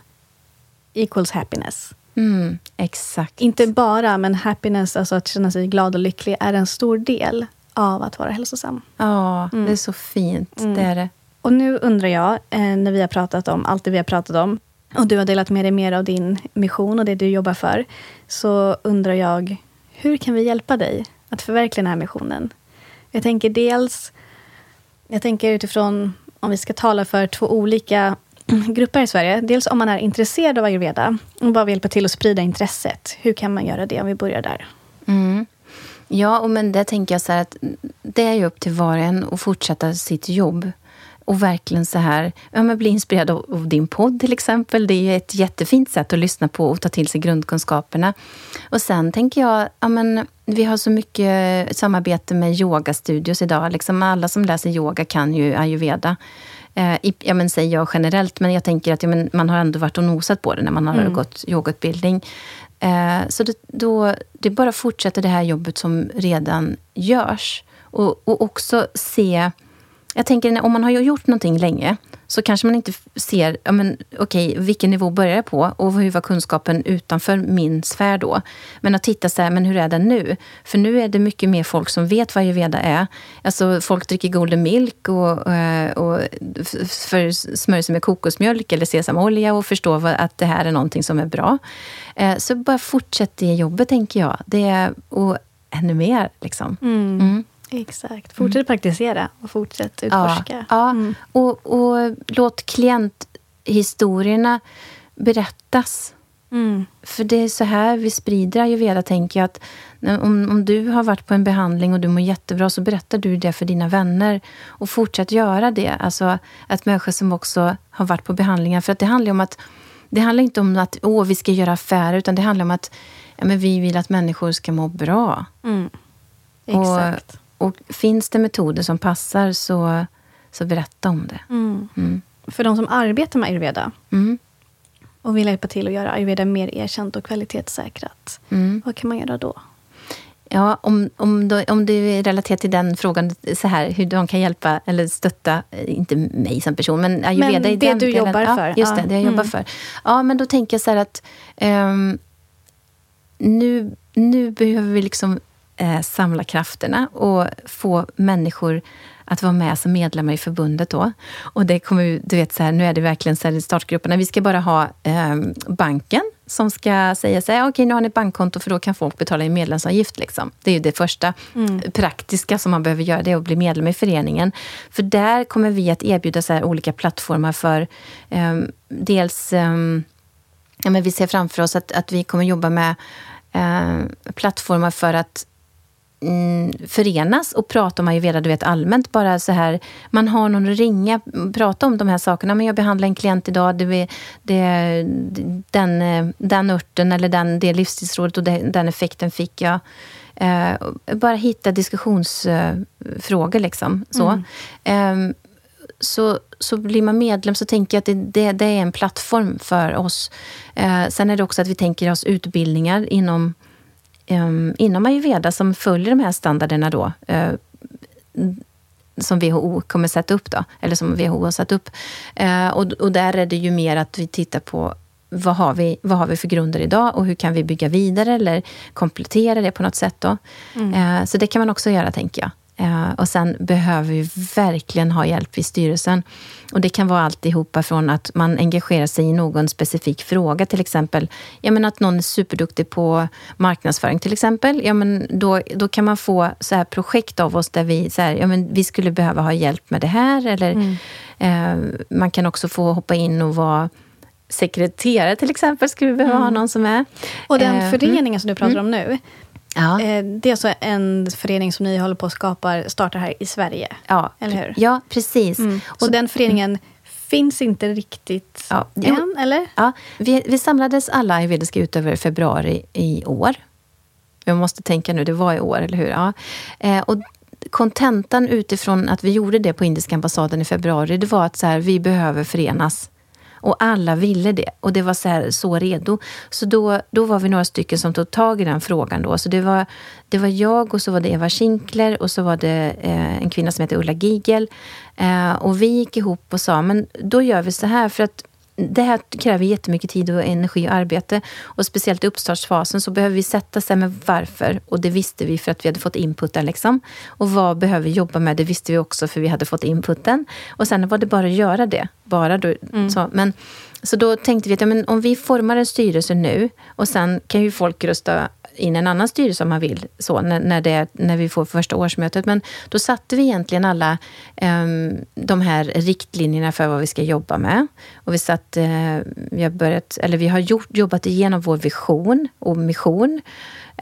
equals happiness. mm, exakt. Inte bara, men happiness, alltså att känna sig glad och lycklig, är en stor del av att vara hälsosam. Ja, det är så fint. Det är det. Och nu undrar jag, eh, när vi har pratat om allt det vi har pratat om, och du har delat med dig mer av din mission och det du jobbar för, så undrar jag, hur kan vi hjälpa dig att förverkliga den här missionen? Jag tänker dels, jag tänker utifrån, om vi ska tala för två olika grupper i Sverige. Dels om man är intresserad av ayurveda och bara vill hjälpa till att sprida intresset. Hur kan man göra det om vi börjar där? Mm. Ja, och men det tänker jag så här att det är ju upp till var och en att fortsätta sitt jobb. Och verkligen så här, ja, men bli inspirerad av, av din podd till exempel. Det är ju ett jättefint sätt att lyssna på och ta till sig grundkunskaperna. Och sen tänker jag, ja men vi har så mycket samarbete med yogastudios idag. Liksom alla som läser yoga kan ju ayurveda. Eh, ja, men säger jag generellt, men jag tänker att ja, men man har ändå varit och nosat på det när man har Mm. gått yogautbildning. Eh, så det, då, det bara fortsätter det här jobbet som redan görs. Och, och också se... Jag tänker om man har gjort någonting länge så kanske man inte ser, ja men okej, vilken nivå börjar jag på och hur var kunskapen utanför min sfär då? Men att titta så här, men hur är den nu? För nu är det mycket mer folk som vet vad ayurveda är. Alltså folk dricker golden milk och, eh, och för smörjer sig med kokosmjölk eller sesamolja och förstår att det här är någonting som är bra. Eh, Så bara fortsätt det jobbet, tänker jag. Det är, och ännu mer, liksom. Mm. Exakt. Fortsätt praktisera och fortsätt utforska. Ja, Mm. ja. Och, och låt klienthistorierna berättas. Mm. För det är så här vi sprider ayurveda, tänker jag. Att om, om du har varit på en behandling och du mår jättebra, så berättar du det för dina vänner. Och fortsätt göra det. Alltså att människor som också har varit på behandlingar. För att det handlar om att det handlar inte om att åh, vi ska göra affärer, utan det handlar om att ja, men vi vill att människor ska må bra. Mm. Exakt. Och, och finns det metoder som passar, så, så berätta om det. Mm. För de som arbetar med ayurveda Mm. och vill hjälpa till att göra ayurveda mer erkänt och kvalitetssäkrat. Mm. Vad kan man göra då? Ja, om, om, då, om det är relaterat till den frågan, så här, hur de kan hjälpa eller stötta, inte mig som person, men ayurveda Men i det den du delen. jobbar ja, för. Just det, Ja. det jag jobbar Mm. för. Ja, men då tänker jag så här att ehm, nu, nu behöver vi liksom eh, samla krafterna och få människor att vara med som medlemmar i förbundet då. Och det kommer ju, du vet så här, nu är det verkligen så här i startgrupperna, vi ska bara ha ehm, banken som ska säga så här, okej nu har ni ett bankkonto för då kan folk betala in medlemsavgift. Liksom. Det är ju det första praktiska som man behöver göra, det är att bli medlem i föreningen. För där kommer vi att erbjuda så här olika plattformar för ehm, dels ehm, ja, men vi ser framför oss att, att vi kommer jobba med eh, plattformar för att mm, förenas och prata om ayurveda, du vet allmänt. Bara så här, man har någon att ringa, prata om de här sakerna. Men jag behandlar en klient idag, det, är- det, är den, eh, den örten eller den, det livsstilsrådet och det, den effekten fick jag. Eh, bara hitta diskussionsfrågor liksom. Så. Ehm, så, så blir man medlem så tänker jag att det, det, det är en plattform för oss. Eh, sen är det också att vi tänker oss utbildningar inom, inom ayurveda som följer de här standarderna då. eh, som WHO kommer sätta upp då, eller som WHO har satt upp. Eh, och, och där är det ju mer att vi tittar på vad har, vi, vad har vi för grunder idag och hur kan vi bygga vidare eller komplettera det på något sätt. Då. Eh, så det kan man också göra, tänker jag. Eh, och sen behöver vi verkligen ha hjälp i styrelsen. Och det kan vara alltihopa från att man engagerar sig i någon specifik fråga, till exempel ja, men att någon är superduktig på marknadsföring, till exempel. Ja, men då, då kan man få så här projekt av oss där vi, så här, ja, men vi skulle behöva ha hjälp med det här. Eller, eh, man kan också få hoppa in och vara sekreterare, till exempel, skulle vi behöva ha någon som är. Och den Eh, föreningen som du pratar om nu, Ja. eh, det är alltså en förening som ni håller på att skapa, starta här i Sverige. Ja, Eller hur? Ja, precis. Mm. Så den föreningen finns inte riktigt Ja, jo. än, eller? Ja, vi, vi samlades alla ayurvediska utövare i februari i år. Jag måste tänka nu, det var i år, eller hur? Ja. Eh, och kontentan utifrån att vi gjorde det på Indiska ambassaden i februari, det var att så här, vi behöver förenas. Och alla ville det. Och det var så, här, så redo. Så då, då var vi några stycken som tog tag i den frågan. Då. Så det var, det var jag och så var det Eva Schinkler och så var det eh, en kvinna som heter Ulla Gigel. Eh, och vi gick ihop och sa, men då gör vi så här. För att det här kräver jättemycket tid och energi och arbete. Och speciellt i uppstartsfasen så behöver vi sätta sig med varför. Och det visste vi för att vi hade fått inputen. Liksom. Och vad behöver vi jobba med? Det visste vi också för vi hade fått inputen. Och sen var det bara att göra det. Bara då, så, men, så då tänkte vi att ja, men om vi formar en styrelse nu och sen kan ju folk rösta in en annan styrelse om man vill, så, när, när, det, när vi får första årsmötet. Men då satte vi egentligen alla um, de här riktlinjerna för vad vi ska jobba med. Och vi, satt, uh, vi, har börjat, eller vi har gjort, jobbat igenom vår vision och mission.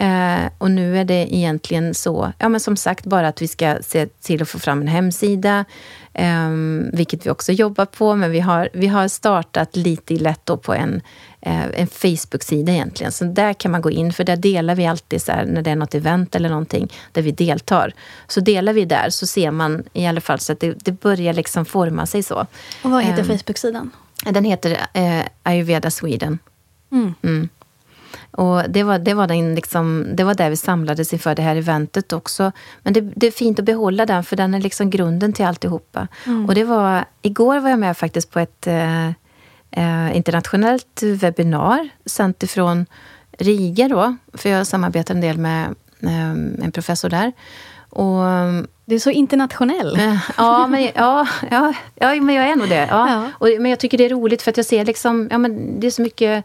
Eh, och nu är det egentligen så, ja men som sagt, bara att vi ska se till att få fram en hemsida, eh, vilket vi också jobbar på, men vi har, vi har startat lite i lätt på en, eh, en Facebook-sida egentligen. Så där kan man gå in, för där delar vi alltid så här, när det är något event eller någonting där vi deltar. Så delar vi där så ser man i alla fall så att det, det börjar liksom forma sig så. Och vad heter Ehm, Facebook-sidan? Den heter eh, Ayurveda Sweden. Mm. Mm. Och det var, det, var den liksom, det var där vi samlades inför det här eventet också. Men det, det är fint att behålla den, för den är liksom grunden till alltihopa. Och det var, igår var jag med faktiskt på ett eh, eh, internationellt webbinar sänt ifrån Riga då, för jag samarbetar en del med eh, en professor där. Och Du är så internationell. Eh, Ja, men, ja, ja, ja, men jag är nog det. Ja. Ja. Och, men jag tycker det är roligt för att jag ser liksom, ja, men det är så mycket...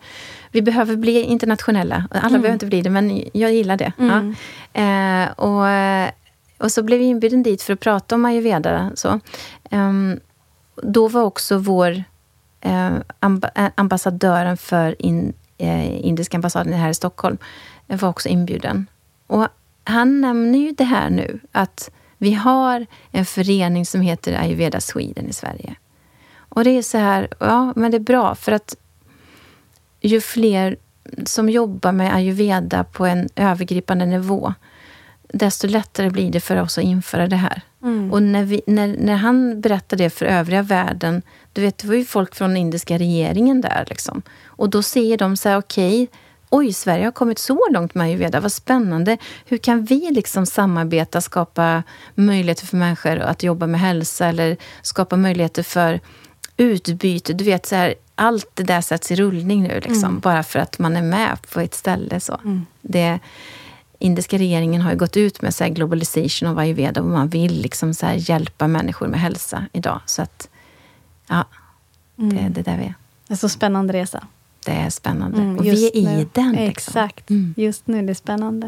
Vi behöver bli internationella. Alla behöver inte bli det, men jag gillar det. Ja. Eh, och, eh, och så blev vi inbjuden dit för att prata om ayurveda. Så. Ehm, då var också vår eh, amb eh, ambassadören för in, eh, indiska ambassaden här i Stockholm eh, var också inbjuden. Och han nämner ju det här nu, att vi har en förening som heter Ayurveda Sweden i Sverige. Och det är så här, ja, men det är bra för att ju fler som jobbar med ayurveda på en övergripande nivå, desto lättare blir det för oss att införa det här. Och när, vi, när, när han berättade det för övriga världen, du vet, det var ju folk från indiska regeringen där. Liksom. Och då ser de så här, okej, oj, Sverige har kommit så långt med ayurveda, vad spännande. Hur kan vi liksom samarbeta, skapa möjligheter för människor att jobba med hälsa eller skapa möjligheter för utbyte. Du vet, så här, allt det där sätts i rullning nu, liksom, bara för att man är med på ett ställe. Så. Det, indiska regeringen har gått ut med så här globalization of ayurveda och man vill liksom så här hjälpa människor med hälsa idag. Så att, ja, det är det där vi är. Det är så spännande resa. Det är spännande. Mm, och vi är i nu. den. Liksom. Exakt. Mm. Just nu är det spännande.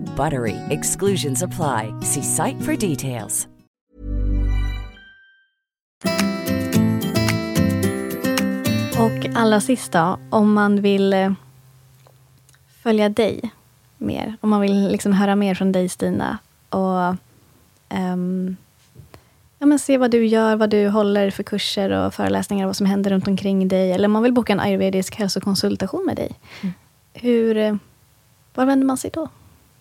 BUTTERY. Exclusions apply. See site for details. Och allra sist då, om man vill eh, följa dig mer. Om man vill liksom höra mer från dig Stina. Och ehm, ja, men se vad du gör, vad du håller för kurser och föreläsningar. Vad som händer runt omkring dig. Eller om man vill boka en ayurvedisk hälsokonsultation med dig. Hur, eh, var vänder man sig då?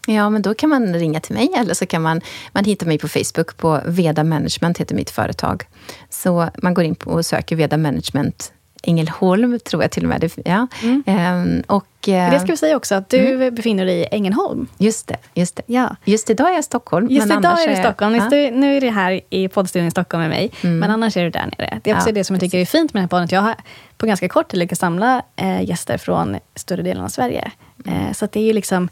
Ja, men då kan man ringa till mig eller så kan man, man hitta mig på Facebook på Veda Management, heter mitt företag. Så man går in på och söker Veda Management Ängelholm, tror jag till och med. Ja. Ehm, och, eh, det ska vi säga också, att du befinner dig i Ängelholm. Just det, just det. Ja. Just idag är jag i Stockholm. Just idag är du i jag- Stockholm. Ja. Nu är det här i poddstudion i Stockholm med mig. Men annars är du där nere. Det är också Ja, det som jag tycker är fint med den här podden. Att jag har på ganska kort tid lyckats samla eh, gäster från större delen av Sverige. Eh, så det är ju liksom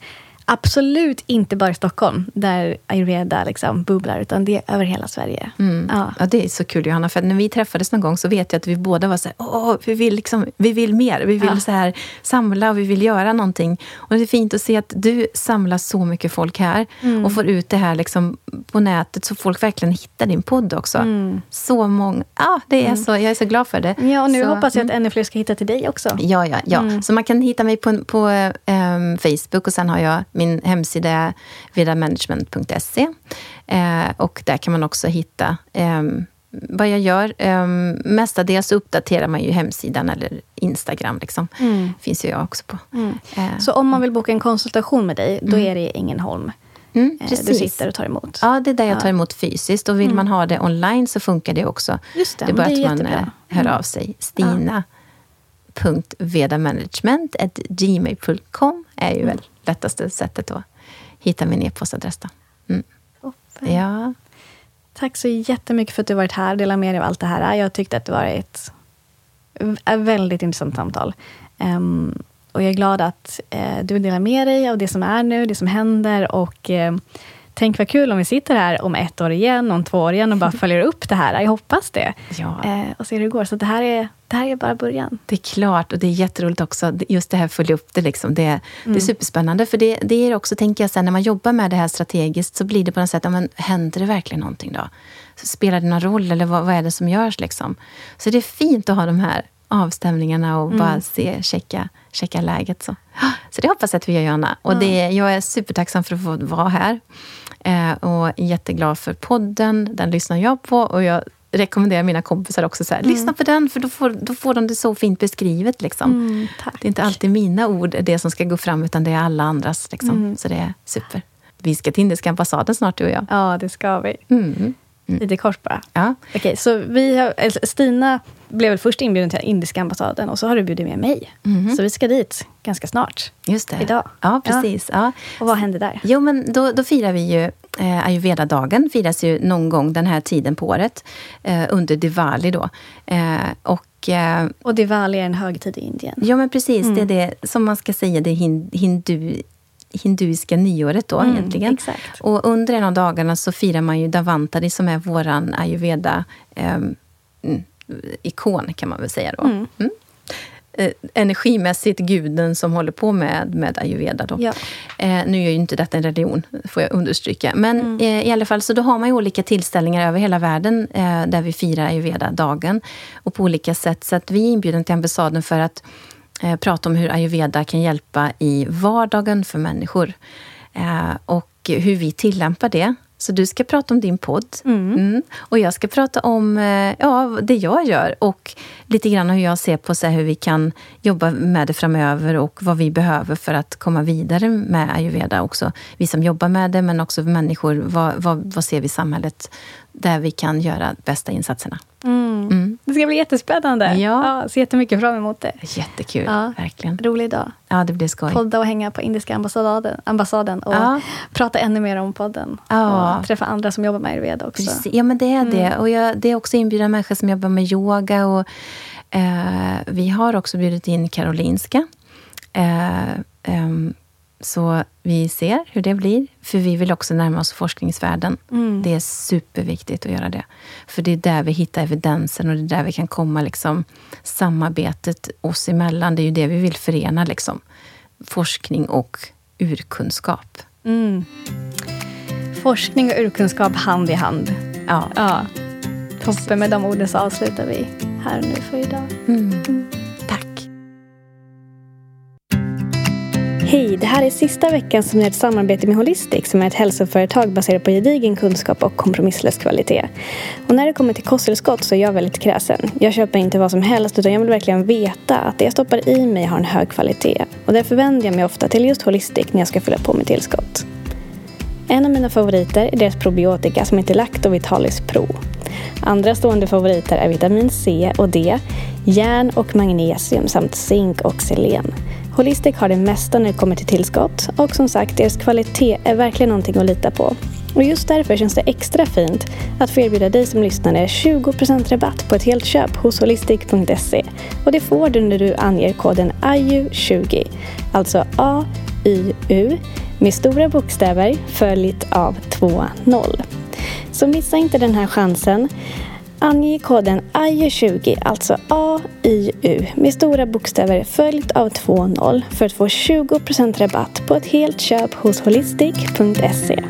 absolut inte bara i Stockholm där ayurveda liksom bubblar, utan det är över hela Sverige. Mm. Ja. Ja, det är så kul Johanna, för när vi träffades någon gång så vet jag att vi båda var så här, åh, vi vill, liksom, vi vill mer, vi vill Ja. så här samla och vi vill göra någonting. Och det är fint att se att du samlar så mycket folk här Mm. och får ut det här liksom på nätet så folk verkligen hittar din podd också. Så många, ja, det är så, jag är så glad för det. Mm. Ja, och nu så, hoppas jag mm. att ännu fler ska hitta till dig också. Ja, ja, ja. Mm. Så man kan hitta mig på, på ehm, Facebook och sen har jag min hemsida vidamanagement.se. Eh, och där kan man också hitta ehm, vad jag gör. Um, mestadels uppdaterar man ju hemsidan eller Instagram. Liksom. finns ju jag också på. Eh, Så om man vill boka en konsultation med dig, då är det i Ängelholm. mm, eh, Du precis. sitter och tar emot. Ja, det är där jag tar emot fysiskt. Och vill man ha det online så funkar det också. Mm. Just det, det är bara det är att man jättebra. eh, hör av sig. Stina gmail.com är ju väl lättaste sättet att hitta min e-postadress. Mm. Ja. Tack så jättemycket för att du varit här och delat med dig av allt det här. Jag tyckte att det var ett, ett väldigt intressant samtal. Um, och jag är glad att uh, du delar med dig av det som är nu, det som händer. Och uh, Tänk vad kul om vi sitter här om ett år igen, om två år igen och bara följer upp det här. Jag hoppas det. Ja. Eh, och ser hur det går. Så det här, är, det här är bara början. Det är klart, och det är jätteroligt också. Just det här följa upp det. Liksom. Det, mm. det är mm. superspännande. För det, det är också, tänker jag, sen när man jobbar med det här strategiskt så blir det på något sätt, ja, men, händer det verkligen någonting då? Spelar det någon roll eller vad, vad är det som görs? Liksom? Så det är fint att ha de här avstämningarna och mm. bara se, checka, checka läget. Så. så det hoppas jag att vi gör, Johanna. Och det, jag är supertacksam för att få vara här. Eh, och jätteglad för podden. Den lyssnar jag på. Och jag rekommenderar mina kompisar också så här, mm. lyssna på den, för då får, då får de det så fint beskrivet. Liksom. Mm, det är inte alltid mina ord det som ska gå fram, utan det är alla andras. Liksom. Mm. Så det är super. Vi ska till Indiska ambassaden snart, du och jag. Ja, det ska vi. Mm. Mm. Lite kort bara. Ja. Okej, så vi har, Stina blev väl först inbjuden till indiska ambassaden och så har du bjudit med mig. Mm. Så vi ska dit ganska snart. Just det. Idag. Ja, precis. Ja. Och vad händer där? Jo, men då, då firar vi ju eh, ayurveda-dagen. firas ju någon gång den här tiden på året. Eh, under Diwali då. Eh, och, eh, och Diwali är en högtid i Indien. Ja, men precis. Mm. Det är det som man ska säga, det hindu hinduiska nyåret då mm, egentligen. Exakt. Och under en av dagarna så firar man ju Davantari som är våran ayurveda eh, ikon kan man väl säga då. Mm. Mm. Eh, energimässigt guden som håller på med, med ayurveda. Då. Ja. Eh, nu är ju inte detta en religion, får jag understryka. Men mm. eh, i alla fall, så då har man ju olika tillställningar över hela världen eh, där vi firar ayurveda-dagen. Och på olika sätt. Så att vi är inbjudna till ambassaden för att prata om hur ayurveda kan hjälpa i vardagen för människor. Eh, och hur vi tillämpar det. Så du ska prata om din podd. Mm. Mm. Och jag ska prata om eh, ja, det jag gör och lite grann hur jag ser på så hur vi kan jobba med det framöver och vad vi behöver för att komma vidare med ayurveda också. Vi som jobbar med det, men också människor. Vad, vad, vad ser vi i samhället där vi kan göra bästa insatserna? Mm. Det ska bli jättespännande. Ja. Ja, ser jättemycket fram emot det. Jättekul, ja. verkligen. Rolig dag. Ja, det blir skoj. Podda och hänga på Indiska ambassaden, ambassaden och ja. prata ännu mer om podden. Ja. Och träffa andra som jobbar med ayurveda också. Precis. Ja, men det är det. Mm. Och jag, det är också inbjuda människor som jobbar med yoga. Och, eh, vi har också bjudit in Karolinska. Eh, eh, så vi ser hur det blir. För vi vill också närma oss forskningsvärlden. Mm. Det är superviktigt att göra det. För det är där vi hittar evidensen och det är där vi kan komma liksom, samarbetet oss emellan. Det är ju det vi vill förena. Liksom. Forskning och urkunskap. Mm. Forskning och urkunskap hand i hand. Ja. ja. Toppen. Med de orden så avslutar vi här och nu för idag. Mm. Hej, det här är sista veckan som är ett samarbete med Holistic som är ett hälsoföretag baserat på gedigen kunskap och kompromisslös kvalitet. Och när det kommer till kosttillskott så är jag väldigt kräsen. Jag köper inte vad som helst utan jag vill verkligen veta att det jag stoppar i mig har en hög kvalitet. Och därför vänder jag mig ofta till just Holistic när jag ska fylla på med tillskott. En av mina favoriter är deras probiotika som heter Lacto Vitalis Pro. Andra stående favoriter är vitamin C och D, järn och magnesium samt zink och selen. Holistic har det mesta när det kommer till tillskott och som sagt, deras kvalitet är verkligen någonting att lita på. Och just därför känns det extra fint att få erbjuda dig som lyssnare 20% rabatt på ett helt köp hos holistic.se. Och det får du när du anger koden AYU20, alltså A-Y-U med stora bokstäver följt av 2-0. Så missa inte den här chansen. Ange koden AYU20, alltså AYU med stora bokstäver följt av 2-0 för att få 20% rabatt på ett helt köp hos holistic.se.